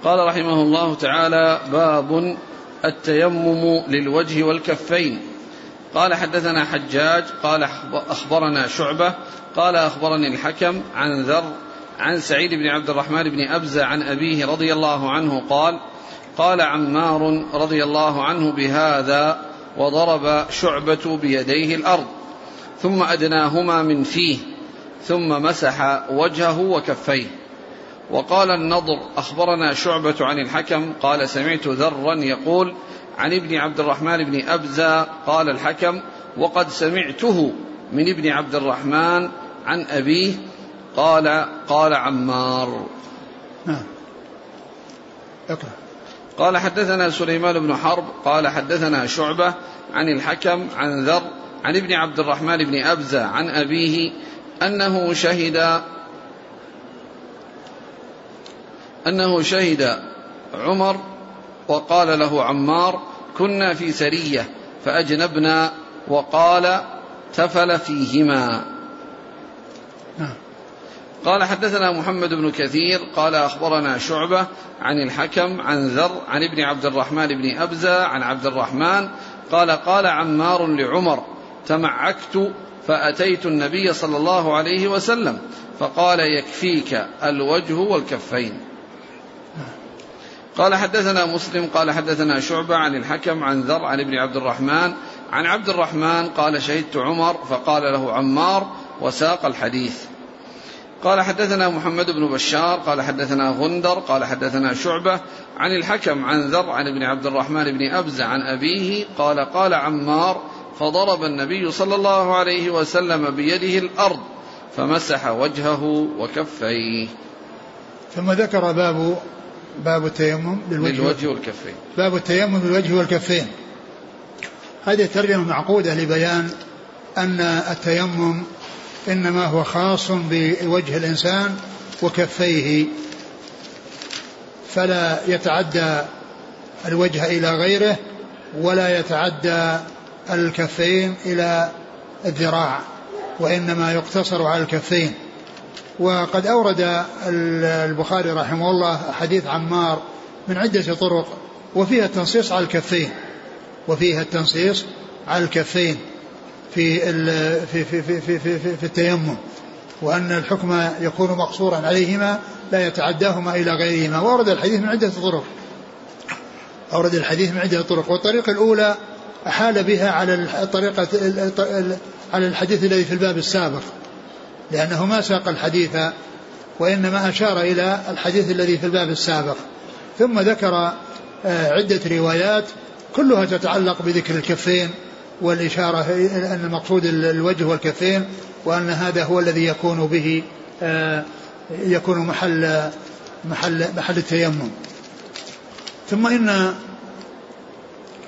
قال رحمه الله تعالى باب التيمم للوجه والكفين. قال حدثنا حجاج قال أخبرنا شعبة قال أخبرني الحكم عن ذر عن سعيد بن عبد الرحمن بن أبزة عن أبيه رضي الله عنه قال قال عمار رضي الله عنه بهذا وضرب شعبة بيديه الأرض ثم أدناهما من فيه ثم مسح وجهه وكفيه. وقال النضر أخبرنا شعبة عن الحكم قال سمعت ذرا يقول عن ابن عبد الرحمن بن أبزة قال الحكم وقد سمعته من ابن عبد الرحمن عن أبيه قال قال عمار. نعم. اقرأ. قال حدثنا سليمان بن حرب. قال حدثنا شعبة عن الحكم عن ذر عن ابن عبد الرحمن بن أبزة عن أبيه أنه شهد أنه شهد عمر وقال له عمار كنا في سرية فأجنبنا وقال تفل فيهما. نعم. قال حدثنا محمد بن كثير قال أخبرنا شعبة عن الحكم عن ذر عن ابن عبد الرحمن بن أبزة عن عبد الرحمن قال قال عمار لعمر تمعكت فأتيت النبي صلى الله عليه وسلم فقال يكفيك الوجه والكفين. قال حدثنا مسلم قال حدثنا شعبة عن الحكم عن ذر عن ابن عبد الرحمن عن عبد الرحمن قال شهدت عمر فقال له عمار وساق الحديث. قال حدثنا محمد بن بشار قال حدثنا غندر قال حدثنا شعبة عن الحكم عن ذر عن ابن عبد الرحمن بن أبز عن أبيه قال قال عمار فضرب النبي صلى الله عليه وسلم بيده الأرض فمسح وجهه وكفيه. ثم ذكر باب باب التيمم للوجه, للوجه والكفين. باب التيمم للوجه والكفين. هذه الترجمة معقودة لبيان أن التيمم إنما هو خاص بوجه الإنسان وكفيه. فلا يتعدى الوجه إلى غيره ولا يتعدى الكفين إلى الذراع وإنما يقتصر على الكفين. وقد أورد البخاري رحمه الله حديث عمار من عدة طرق وفيها التنصيص على الكفين وفيها التنصيص على الكفين. في في في في في, في, في, في التيمم وأن الحكم يكون مقصورا عليهما لا يتعداهما إلى غيرهما. وأورد الحديث من عدة طرق. أورد الحديث من عدة طرق. والطريقة الأولى أحال بها على الطريقة على الحديث الذي في الباب السابق لأنه ما ساق الحديث وإنما أشار إلى الحديث الذي في الباب السابق. ثم ذكر آه، عدة روايات كلها تتعلق بذكر الكفين والإشارة أن المقصود الوجه والكفين وأن هذا هو الذي يكون به آه، يكون محل محل محل التيمم. ثم إن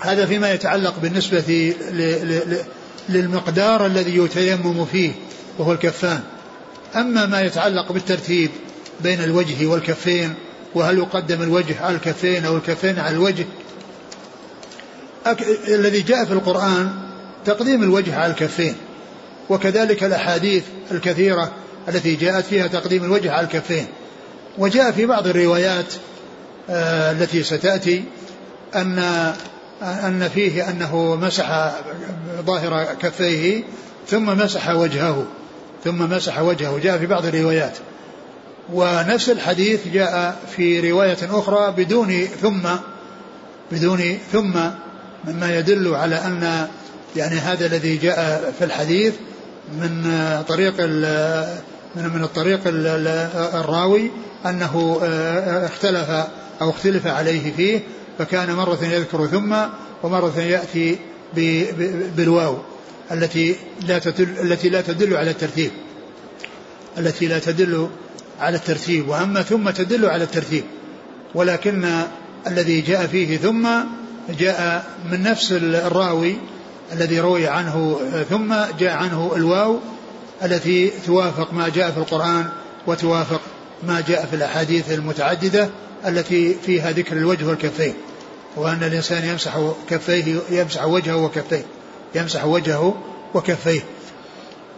هذا فيما يتعلق بالنسبة للمقدار الذي يتيمم فيه وهو الكفان. أما ما يتعلق بالترتيب بين الوجه والكفين وهل يقدم الوجه على الكفين أو الكفين على الوجه الذي جاء في القرآن تقديم الوجه على الكفين وكذلك الأحاديث الكثيرة التي جاءت فيها تقديم الوجه على الكفين. وجاء في بعض الروايات آه، التي ستأتي أن أن فيه أنه مسح ظاهر كفيه ثم مسح وجهه ثم مسح وجهه. جاء في بعض الروايات. ونفس الحديث جاء في رواية أخرى بدون ثم بدون ثم مما يدل على أن يعني هذا الذي جاء في الحديث من طريق من من الطريق الراوي أنه اختلف أو اختلف عليه فيه فكان مرة يذكر ثم ومرة يأتي بالواو التي لا تدل التي لا تدل على الترتيب التي لا تدل على الترتيب وأما ثم تدل على الترتيب ولكن الذي جاء فيه ثم جاء من نفس الراوي الذي روي عنه ثم جاء عنه الواو التي توافق ما جاء في القرآن وتوافق ما جاء في الأحاديث المتعددة التي فيها ذكر الوجه والكفين وأن الإنسان يمسح كفيه يمسح وجهه وكفيه يمسح وجهه وكفيه.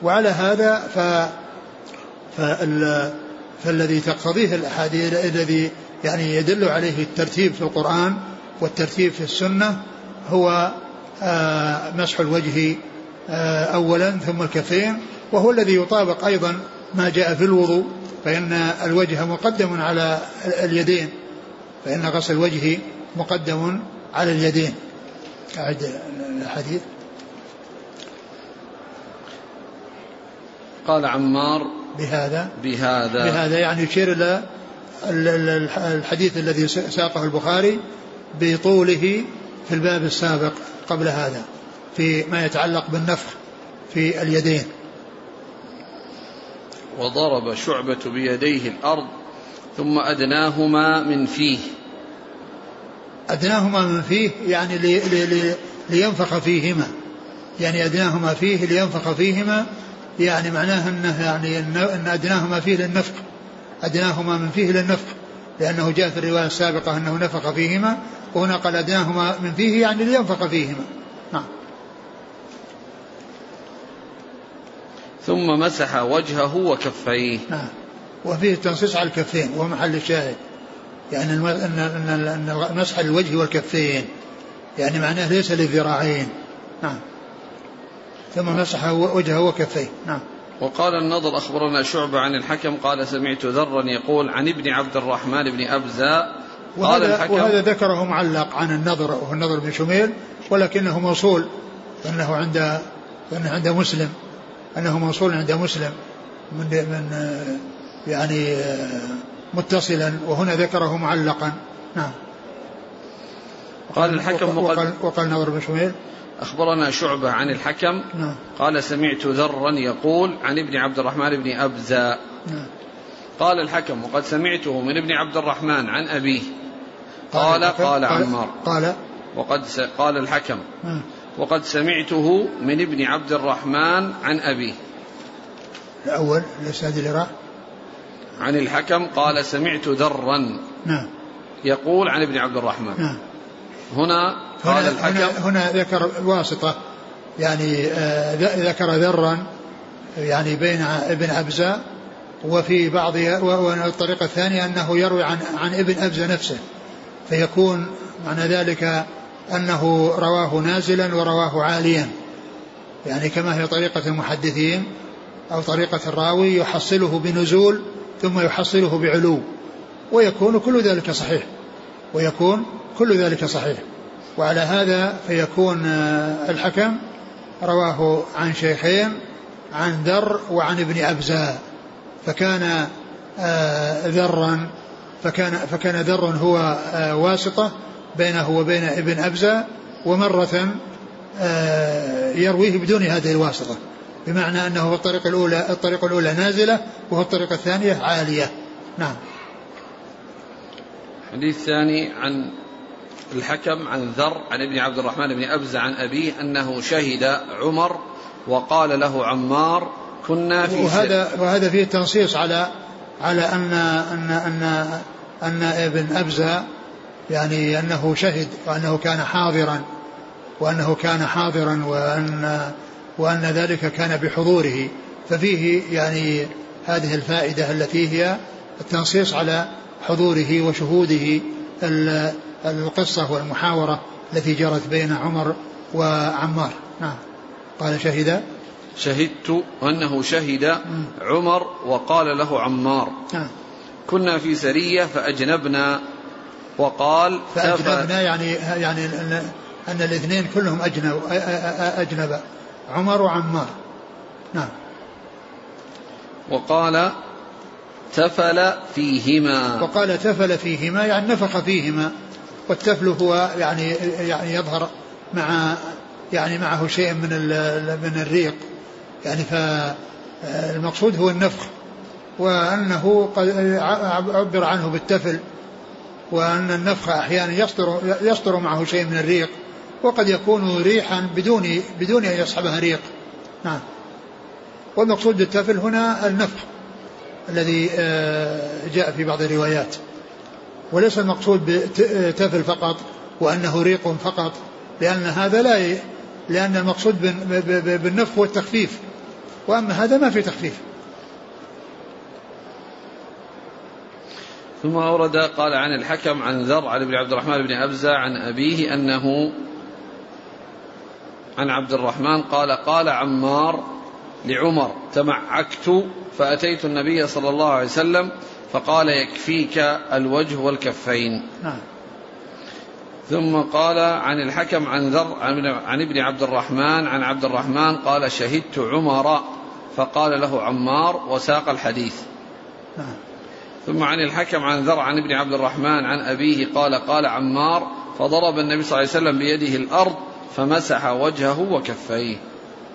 وعلى هذا ف فال فالذي تقتضيه الأحاديث الذي يعني يدل عليه الترتيب في القرآن والترتيب في السنة هو آه، مسح الوجه آه، أولا ثم الكفين وهو الذي يطابق أيضا ما جاء في الوضوء فإن الوجه مقدم على اليدين فإن غسل الوجه مقدم على اليدين. أعد الحديث. قال عمار بهذا بهذا. بهذا يعني يشير إلى الحديث الذي ساقه البخاري بطوله في الباب السابق قبل هذا في ما يتعلق بالنفخ في اليدين. وضرب شعبة بيديه الأرض ثم أدناهما من فيه. أدناهما من فيه يعني لي لي لي لينفخ فيهما. يعني أدناهما فيه لينفخ فيهما يعني معناه أنه يعني أن أدناهما فيه للنفخ. أدناهما من فيه للنفخ لأنه جاء في الرواية السابقة أنه نفخ فيهما وهنا قال أدناهما من فيه يعني لينفخ فيهما. نعم. ثم مسح وجهه وكفيه. نعم. وفيه التنصيص على الكفين وهو محل الشاهد. يعني أن مسح الوجه والكفين. يعني معناه ليس للذراعين نعم. ثم مسح وجهه وكفيه. نعم. وقال النضر أخبرنا شعبة عن الحكم قال سمعت ذرا يقول عن ابن عبد الرحمن بن قال وهذا, وهذا ذكره معلق عن النضر وهو النضر بن شميل ولكنه موصول فإنه عند فإنه عند مسلم. أنه موصول عند مسلم. من من يعني متصلا وهنا ذكره معلقا. نعم. قال الحكم وقال, وقال نظر بن شميل. أخبرنا شعبة عن الحكم. نعم. قال سمعت ذرا يقول عن ابن عبد الرحمن بن أبزة نعم. قال الحكم وقد سمعته من ابن عبد الرحمن عن أبيه. قال قال, عمار. قال؟ وقد قال الحكم. نعم. وقد سمعته من ابن عبد الرحمن عن أبيه. الأول الإسناد اللي راح. عن الحكم قال سمعت ذرا نعم. يقول عن ابن عبد الرحمن. نعم. هنا قال هنا الحكم هنا, هنا ذكر واسطة. يعني آه ذكر ذرا يعني بين ابن أبزة وفي بعض والطريقة الثانية أنه يروي عن عن ابن أبزة نفسه. فيكون معنى ذلك أنه رواه نازلا ورواه عاليا. يعني كما هي طريقة المحدثين أو طريقة الراوي يحصله بنزول ثم يحصله بعلو ويكون كل ذلك صحيح ويكون كل ذلك صحيح. وعلى هذا فيكون آه، الحكم رواه عن شيخين عن ذر وعن ابن أبزاء فكان آه، ذرا فكان فكان ذر هو آه، واسطة بينه وبين ابن أبزة ومرة يرويه بدون هذه الواسطة بمعنى أنه الطريقة الأولى الطريقة الأولى نازلة وهو الطريقة الثانية عالية. نعم. الحديث الثاني عن الحكم عن ذر عن ابن عبد الرحمن بن أبزة عن أبيه أنه شهد عمر وقال له عمار كنا في وهذا وهذا فيه تنصيص على على أن أن أن أن ابن أبزة يعني أنه شهد وأنه كان حاضرا وأنه كان حاضرا وأن وأن ذلك كان بحضوره. ففيه يعني هذه الفائدة التي هي التنصيص على حضوره وشهوده القصة والمحاورة التي جرت بين عمر وعمار. نعم. قال شهد. شهدت أنه شهد عمر وقال له عمار. نعم. كنا في سرية فأجنبنا وقال فأجنبنا يعني يعني أن الاثنين كلهم أجنب أجنب. عمر وعمار. نعم. وقال تفل فيهما. وقال تفل فيهما يعني نفخ فيهما. والتفل هو يعني يعني يظهر مع يعني معه شيء من من الريق. يعني فالمقصود هو النفخ. وأنه قد عبر عنه بالتفل وأن النفخ أحيانا يصدر يصدر معه شيء من الريق وقد يكون ريحا بدون بدون أن يصحبها ريق. نعم. والمقصود بالتفل هنا النفخ الذي آه، جاء في بعض الروايات. وليس المقصود بتفل فقط وأنه ريق فقط لأن هذا لا. لأن المقصود بالنفخ والتخفيف وأما هذا ما في تخفيف. ثم أورد قال عن الحكم عن ذر عن ابن عبد الرحمن بن أبزة عن أبيه أنه عن عبد الرحمن قال قال عمار لعمر تمعكت فأتيت النبي صلى الله عليه وسلم فقال يكفيك الوجه والكفين. نعم. ثم قال عن الحكم عن ذر عن ابن عبد الرحمن عن عبد الرحمن قال شهدت عمر فقال له عمار وساق الحديث. نعم. ثم عن الحكم عن ذر عن ابن عبد الرحمن عن أبيه قال قال عمار فضرب النبي صلى الله عليه وسلم بيده الأرض فمسح وجهه وكفيه.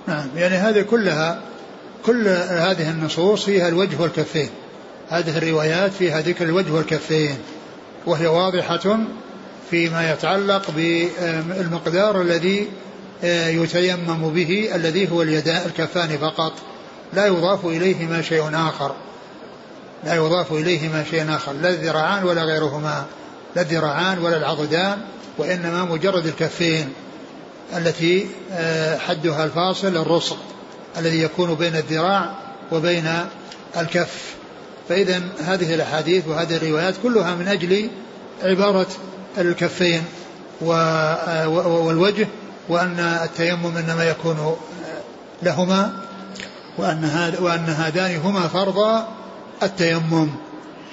نعم يعني هذه كلها كل هذه النصوص فيها الوجه والكفين. هذه الروايات فيها ذكر الوجه والكفين. وهي واضحة فيما يتعلق بالمقدار الذي آه، يتيمم به الذي هو اليدان الكفان فقط. لا يضاف إليهما شيء آخر. لا يضاف إليهما شيء آخر لا الذراعان ولا غيرهما لا الذراعان ولا العضدان وإنما مجرد الكفين التي آه، حدها الفاصل الرسغ الذي يكون بين الذراع وبين الكف. فإذا هذه الأحاديث وهذه الروايات كلها من أجل عبارة الكفين آه، والوجه وأن التيمم إنما يكون لهما وأن وأن هذان هما فرضا التيمم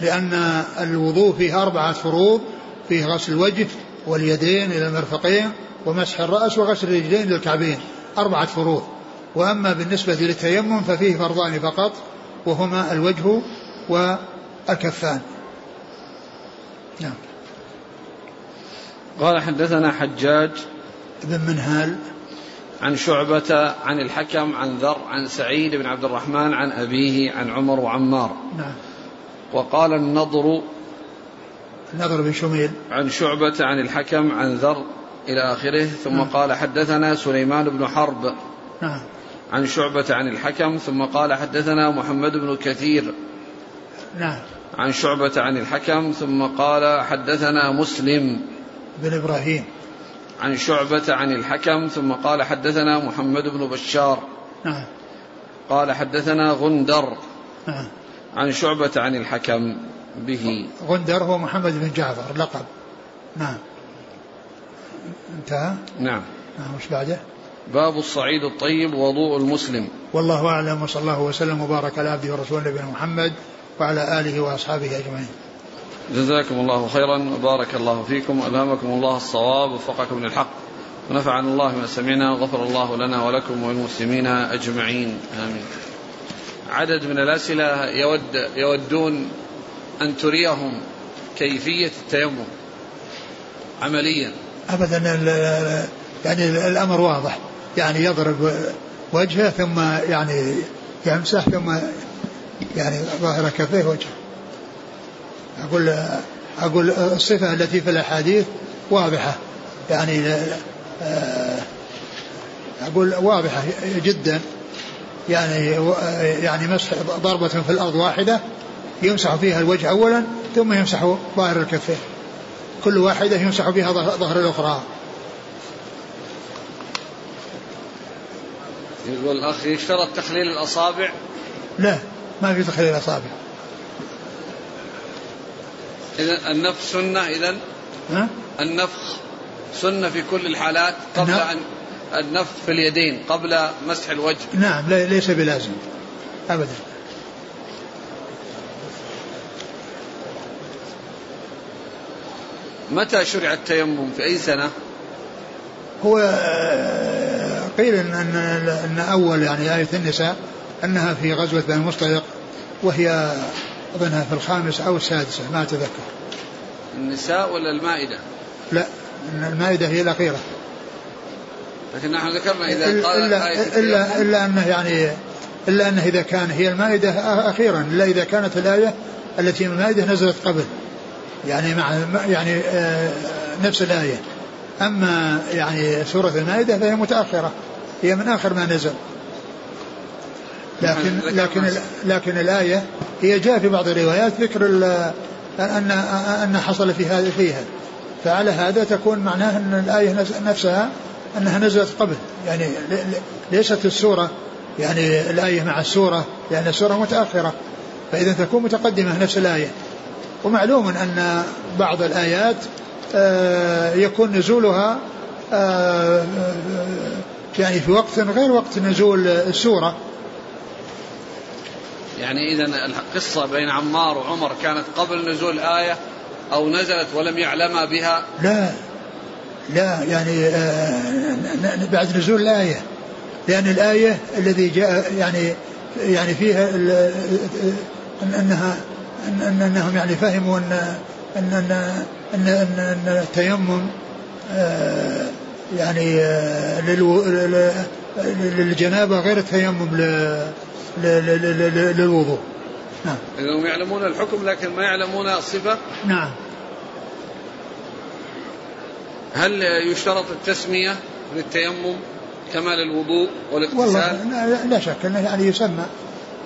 لأن الوضوء فيه أربعة فروض فيه غسل الوجه واليدين إلى المرفقين ومسح الرأس وغسل الرجلين للكعبين أربعة فروض وأما بالنسبة للتيمم ففيه فرضان فقط وهما الوجه والكفان. نعم. قال حدثنا حجاج بن منهال. عن شعبة عن الحكم عن ذر عن سعيد بن عبد الرحمن عن أبيه عن عمر وعمار. نعم. وقال النضر النضر بن شميل. عن شعبة عن الحكم عن ذر إلى آخره. ثم نعم. قال حدثنا سليمان بن حرب. نعم. عن شعبة عن الحكم. ثم قال حدثنا محمد بن كثير. نعم. عن شعبة عن الحكم. ثم قال حدثنا مسلم. بن إبراهيم. عن شعبة عن الحكم ثم قال حدثنا محمد بن بشار. نعم. قال حدثنا غندر. نعم. عن شعبة عن الحكم به. غندر هو محمد بن جعفر لقب. نعم. انتهى؟ نعم. نعم وش بعده؟ باب الصعيد الطيب وضوء المسلم. والله أعلم وصلى الله وسلم وبارك على عبده ورسوله نبينا محمد وعلى آله وأصحابه أجمعين. جزاكم الله خيرا وبارك الله فيكم ألهمكم الله الصواب وفقكم للحق. ونفعنا الله ما سمعنا وغفر الله لنا ولكم وللمسلمين أجمعين. آمين. عدد من الأسئلة يود يودون أن تريهم كيفية التيمم عمليا. أبدا يعني الأمر واضح. يعني يضرب وجهه ثم يعني يمسح ثم يعني ظاهر كفيه وجهه. أقول أقول الصفة التي في الأحاديث واضحة. يعني آه، أقول واضحة جدا. يعني يعني مسح ضربة في الأرض واحدة يمسح فيها الوجه أولا ثم يمسح ظاهر الكفين. كل واحدة يمسح بها ظهر الأخرى. يقول الأخ يشترط تخليل الأصابع؟ لا ما في تخليل الأصابع. إذا النفخ سنة إذا النفخ سنة في كل الحالات قبل أن النفخ في اليدين قبل مسح الوجه. نعم ليس بلازم. أبدا. متى شرع التيمم؟ في أي سنة؟ هو قيل إن, أن, أن أول يعني آية النساء أنها في غزوة بني المصطلق وهي أظنها في الخامس أو السادسة ما أتذكر. النساء ولا المائدة؟ لا المائدة هي الأخيرة. لكن نحن ذكرنا إذا قال إلا, آية إلا, إلا أنه يعني إلا أنه إذا كان هي المائدة أخيرا إلا إذا كانت الآية التي من المائدة نزلت قبل. يعني مع يعني آه، نفس الآية. أما يعني سورة المائدة فهي متأخرة. هي من آخر ما نزل. لكن لكن لكن الآية هي جاء في بعض الروايات ذكر أن أن حصل في هذا فيها. فعلى هذا تكون معناه أن الآية نفسها أنها نزلت قبل. يعني ليست السورة. يعني الآية مع السورة. لأن السورة متأخرة. فإذا تكون متقدمة نفس الآية. ومعلوم أن بعض الآيات آه، يكون نزولها آه، يعني في وقت غير وقت نزول السورة. يعني إذا القصة بين عمار وعمر كانت قبل نزول الآية أو نزلت ولم يعلما بها؟ لا. لا يعني آه، بعد نزول الآية. لأن الآية الذي جاء يعني يعني فيها أنها أن أنهم يعني فهموا أن أن أن أن, أن, أن التيمم آه، يعني آه، للجنابة غير التيمم للوضوء. نعم. إنهم يعلمون الحكم لكن ما يعلمون الصفة. نعم. هل يشترط التسمية للتيمم كما للوضوء والاغتسال؟ والله لا شك أنه يعني يسمى.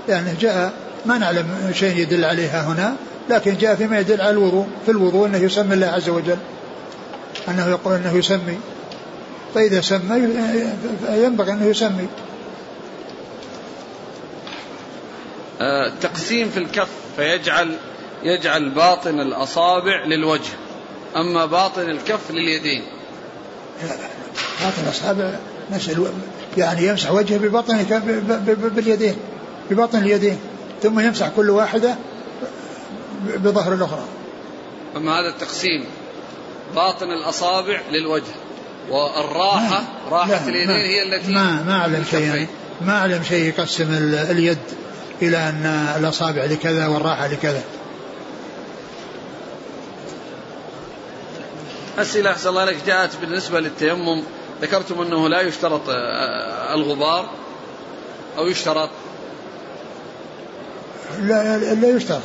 يعني جاء ما نعلم شيء يدل عليها هنا لكن جاء فيما يدل على الوضوء في الوضوء أنه يسمي الله عز وجل. أنه يقول أنه يسمي. فإذا سمى ينبغي أنه يسمي آه، تقسيم في الكف فيجعل يجعل باطن الأصابع للوجه أما باطن الكف لليدين. باطن الأصابع يعني يمسح وجهه ببطن باليدين ببطن اليدين ثم يمسح كل واحدة بظهر الأخرى. أما هذا التقسيم باطن الأصابع للوجه والراحة راحة اليدين هي التي ما ما أعلم شيء ما أعلم شيء يقسم اليد. إلى أن الأصابع لكذا والراحة لكذا. أسئلة أحسن الله لك جاءت بالنسبة للتيمم. ذكرتم أنه لا يشترط آه، الغبار أو يشترط؟ لا, لا يشترط.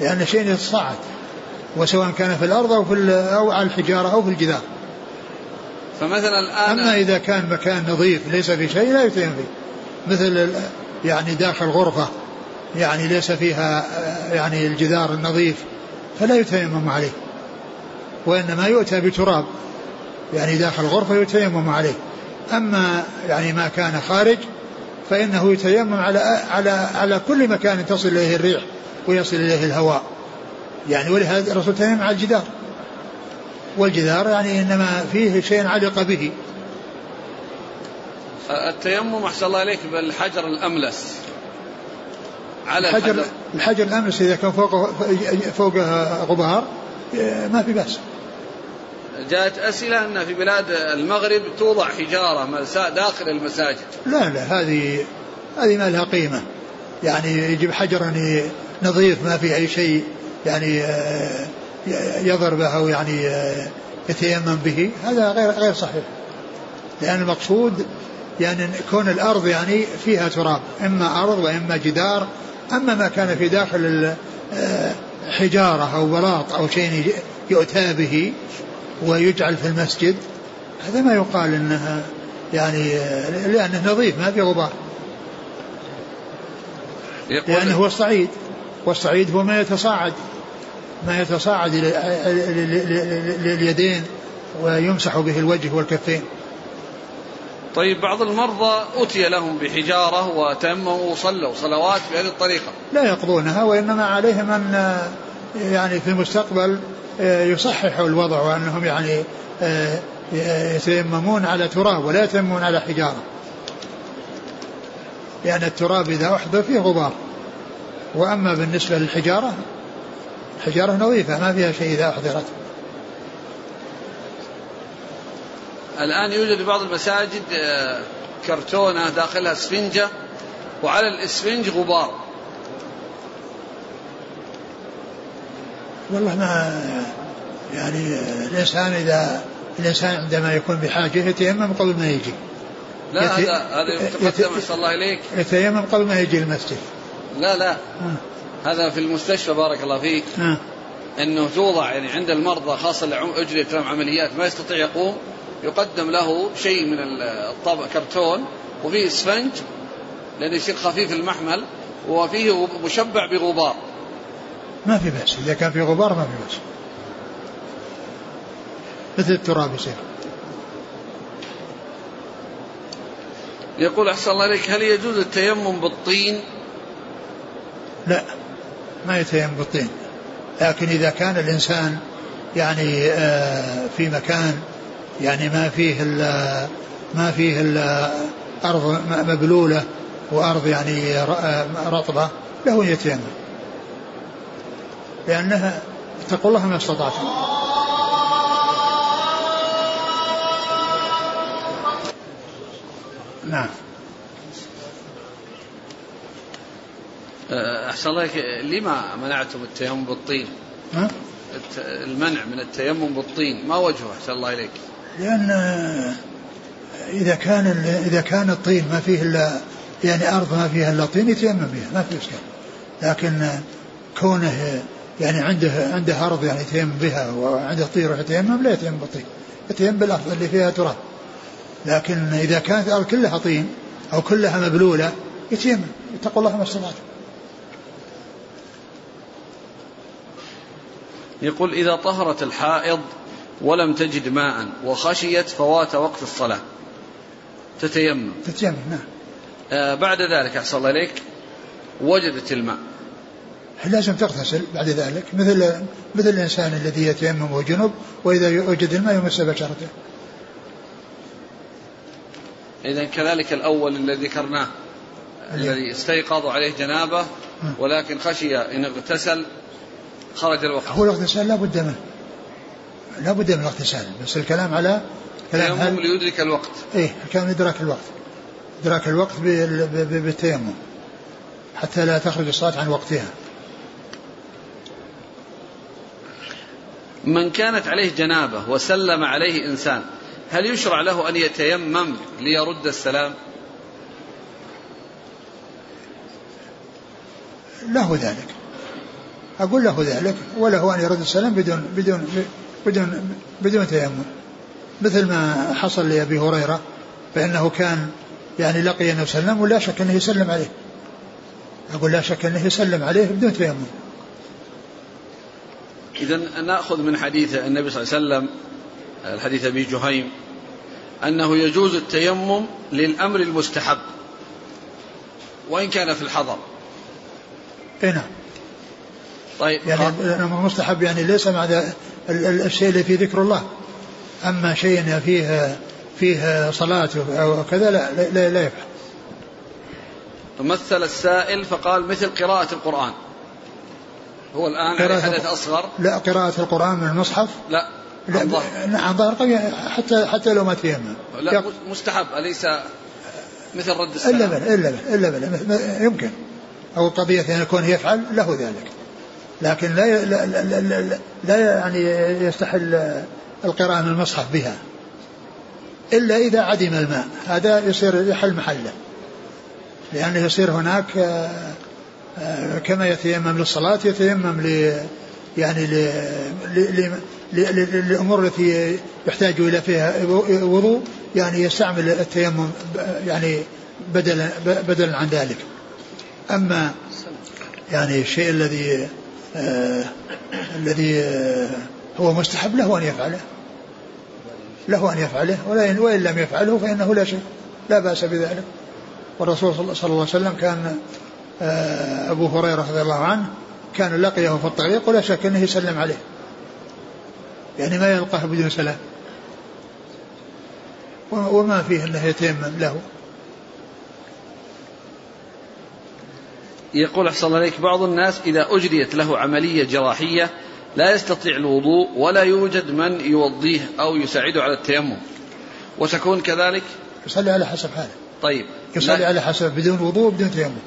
لأن شيء يتصاعد وسواء كان في الأرض أو في أو على الحجارة أو في الجدار. فمثلا الآن أما إذا كان مكان نظيف ليس في شيء لا يتيم فيه. مثل يعني داخل غرفة يعني ليس فيها يعني الجدار النظيف فلا يتيمم عليه وإنما يؤتى بتراب يعني داخل غرفة يتيمم عليه. أما يعني ما كان خارج فإنه يتيمم على على على كل مكان تصل إليه الريح ويصل إليه الهواء. يعني ولهذا الرسول تيمم على الجدار. والجدار يعني إنما فيه شيء علق به. التيمم أحسن الله عليك بالحجر الأملس. على الحجر, الحجر. الحجر الأملس إذا كان فوقه فوقه غبار ما في بأس. جاءت أسئلة أن في بلاد المغرب توضع حجارة داخل المساجد. لا لا هذه هذه ما لها قيمة. يعني يجيب حجر نظيف ما في أي شيء يعني آه، يضربه أو يعني آه، يتيمم به. هذا غير غير صحيح. لأن المقصود يعني كون الأرض يعني فيها تراب إما أرض وإما جدار أما ما كان في داخل آه، حجارة أو بلاط أو شيء يؤتى به ويجعل في المسجد هذا ما يقال إنها يعني لأنه نظيف ما في غبار. لأنه هو الصعيد والصعيد هو ما يتصاعد ما يتصاعد لليدين ويمسح به الوجه والكفين. طيب بعض المرضى أتي لهم بحجارة وتموا وصلوا صلوات بهذه الطريقة. لا يقضونها وإنما عليهم أن يعني في المستقبل آه، يصححوا الوضع وأنهم يعني آه، يتيممون على تراب ولا يتيممون على حجارة. لأن التراب إذا أحضر فيه غبار. وأما بالنسبة للحجارة الحجارة نظيفة ما فيها شيء إذا أحضرت. الآن يوجد في بعض المساجد آه، كرتونة داخلها اسفنجة وعلى الاسفنج غبار والله ما يعني الإنسان إذا الإنسان عندما يكون بحاجة يتيمم قبل ما يجي لا. هذا هذا يتقدم يت... الله إليك يتيمم قبل ما يجي المسجد لا لا آه. هذا في المستشفى بارك الله فيك آه. إنه توضع يعني عند المرضى خاصة اللي اجري لهم عمليات ما يستطيع يقوم يقدم له شيء من الطبق كرتون وفيه اسفنج لأنه يصير خفيف المحمل وفيه مشبع بغبار. ما في بأس إذا كان في غبار ما في بأس. مثل التراب يصير يقول أحسن الله إليك هل يجوز التيمم بالطين؟ لا ما يتيمم بالطين. لكن إذا كان الإنسان يعني آه، في مكان يعني ما فيه ما فيه أرض مبلولة وأرض يعني رطبة له يتيمم لأنها اتقوا الله ما استطعتم نعم أه، أحسن الله لما منعتم التيمم بالطين؟ ها؟ المنع من التيمم بالطين ما وجهه أحسن الله إليك؟ لأن إذا كان إذا كان الطين ما فيه إلا يعني أرض ما فيها إلا طين يتيمم بها ما في إشكال. لكن كونه يعني عنده عنده أرض يعني يتيمم بها وعنده طين يروح يتيمم لا يتيمم بالطين يتيمم بالأرض اللي فيها تراب. لكن إذا كانت الأرض كلها طين أو كلها مبلولة يتيمم اتقوا الله ما استطعتم يقول إذا طهرت الحائض ولم تجد ماء وخشيت فوات وقت الصلاة. تتيمم. تتيمم نعم. آه بعد ذلك أحسن الله إليك وجدت الماء. لازم تغتسل بعد ذلك مثل مثل الإنسان الذي يتيمم وجنب وإذا وجد الماء يمس بشرته. إذا كذلك الأول الذي ذكرناه الذي استيقظ عليه جنابه ولكن خشي إن اغتسل خرج الوقت. هو الاغتسال لا بد منه. لا بد من الاغتسال بس الكلام على كلام هل ليدرك الوقت. إيه كان إدراك الوقت. إدراك الوقت بالتيمم حتى لا تخرج الصلاة عن وقتها. من كانت عليه جنابة وسلم عليه إنسان هل يشرع له أن يتيمم ليرد السلام؟ له ذلك. أقول له ذلك وله أن يرد السلام بدون بدون بدون بدون تيمم. مثل ما حصل لأبي هريرة فإنه كان يعني لقي النبي صلى الله عليه وسلم ولا شك أنه يسلم عليه. أقول لا شك أنه يسلم عليه بدون تيمم. إذا نأخذ من حديث النبي صلى الله عليه وسلم الحديث أبي جهيم أنه يجوز التيمم للأمر المستحب وإن كان في الحضر. اي نعم. طيب يعني الأمر المستحب يعني ليس مع الشيء اللي فيه ذكر الله. أما شيء فيه فيه صلاة أو كذا لا لا, لا يفعل. تمثل السائل فقال مثل قراءة القرآن. هو الآن قراءة حدث أصغر. لا قراءة القرآن من المصحف؟ لا. عن ظهر. عن ظهر. حتى حتى لو ما تيمم. لا مستحب. أليس مثل رد السلام؟ إلا بل إلا بل إلا بل يمكن. أو قضية أن يكون يفعل له ذلك. لكن لا لا, لا, لا, لا يعني يستحل القراءة من المصحف بها إلا إذا عدم الماء. هذا يصير يحل محله لأنه يصير هناك آه، كما يتيمم للصلاة يتيمم ل يعني للأمور التي يحتاج إلى فيها وضوء يعني يستعمل التيمم يعني بدلا بدلا عن ذلك. أما يعني الشيء الذي آه الذي آه هو مستحب له أن يفعله. له أن يفعله وإن لم يفعله فإنه لا شيء لا بأس بذلك. والرسول صلى الله عليه وسلم كان آه أبو هريرة رضي الله عنه كان لقيه في الطريق ولا شك أنه يسلم عليه. يعني ما يلقاه بدون سلام. وما فيه أنه يتيمم له. يقول أحسن الله عليك بعض الناس إذا أجريت له عملية جراحية لا يستطيع الوضوء ولا يوجد من يوضيه أو يساعده على التيمم. وتكون كذلك؟ يصلي على حسب حاله. طيب. يصلي على حسب بدون وضوء بدون تيمم.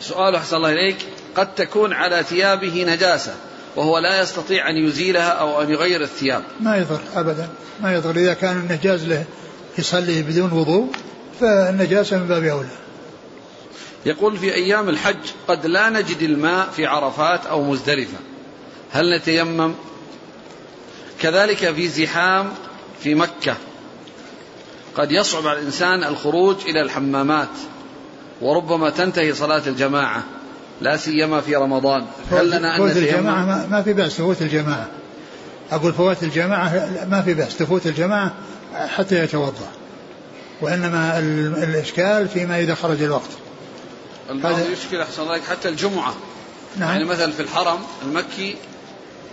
سؤال أحسن الله إليك قد تكون على ثيابه نجاسة وهو لا يستطيع أن يزيلها أو أن يغير الثياب؟ ما يضر أبدا ما يضر. إذا كان النجاز له يصلي بدون وضوء فالنجاسة من باب أولى. يقول في أيام الحج قد لا نجد الماء في عرفات أو مزدلفة. هل نتيمم؟ كذلك في زحام في مكة. قد يصعب على الإنسان الخروج إلى الحمامات وربما تنتهي صلاة الجماعة لا سيما في رمضان. هل لنا أن فوت الجماعة ما, في بأس تفوت الجماعة. أقول فوات الجماعة ما في بأس تفوت الجماعة حتى يتوضأ. وإنما الإشكال فيما إذا خرج الوقت. البعض يشكل أحسن الله حتى الجمعة. نعم. يعني مثلا في الحرم المكي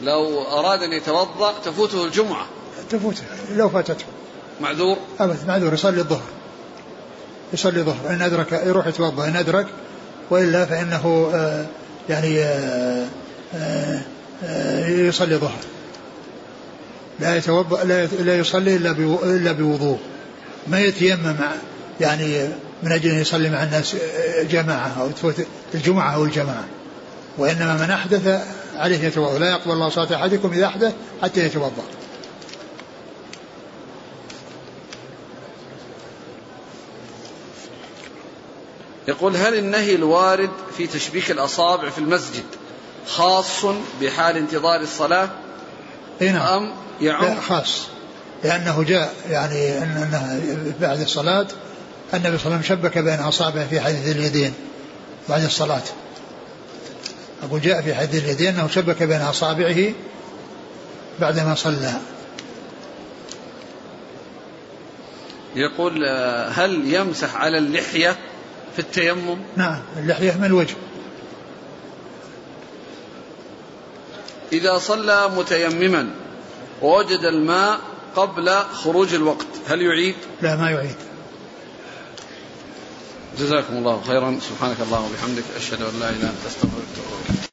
لو أراد أن يتوضأ تفوته الجمعة. تفوته لو فاتته. معذور؟ أبد معذور يصلي الظهر. يصلي الظهر إن أدرك يروح يتوضأ إن أدرك وإلا فإنه آه يعني آه, آه، يصلي الظهر. لا يتوضأ لا يصلي إلا إلا بوضوء. ما يتيمم يعني من أجل أن يصلي مع الناس جماعة أو تفوت الجمعة أو الجماعة. وإنما من أحدث عليه يتوضأ. لا يقبل الله صلاة أحدكم إذا أحدث حتى يتوضأ. يقول هل النهي الوارد في تشبيك الأصابع في المسجد خاص بحال انتظار الصلاة؟ نعم. أم يعم؟ خاص. لأنه جاء يعني أنه بعد الصلاة النبي صلى الله عليه وسلم شبك بين أصابعه في حديث اليدين بعد الصلاة. أقول جاء في حديث اليدين أنه شبك بين أصابعه بعدما صلى. يقول هل يمسح على اللحية في التيمم؟ نعم اللحية من الوجه. إذا صلى متيمما ووجد الماء قبل خروج الوقت هل يعيد؟ لا ما يعيد. جزاكم الله خيرا. سبحانك اللهم وبحمدك أشهد أن لا إله إلا أنت أستغفرك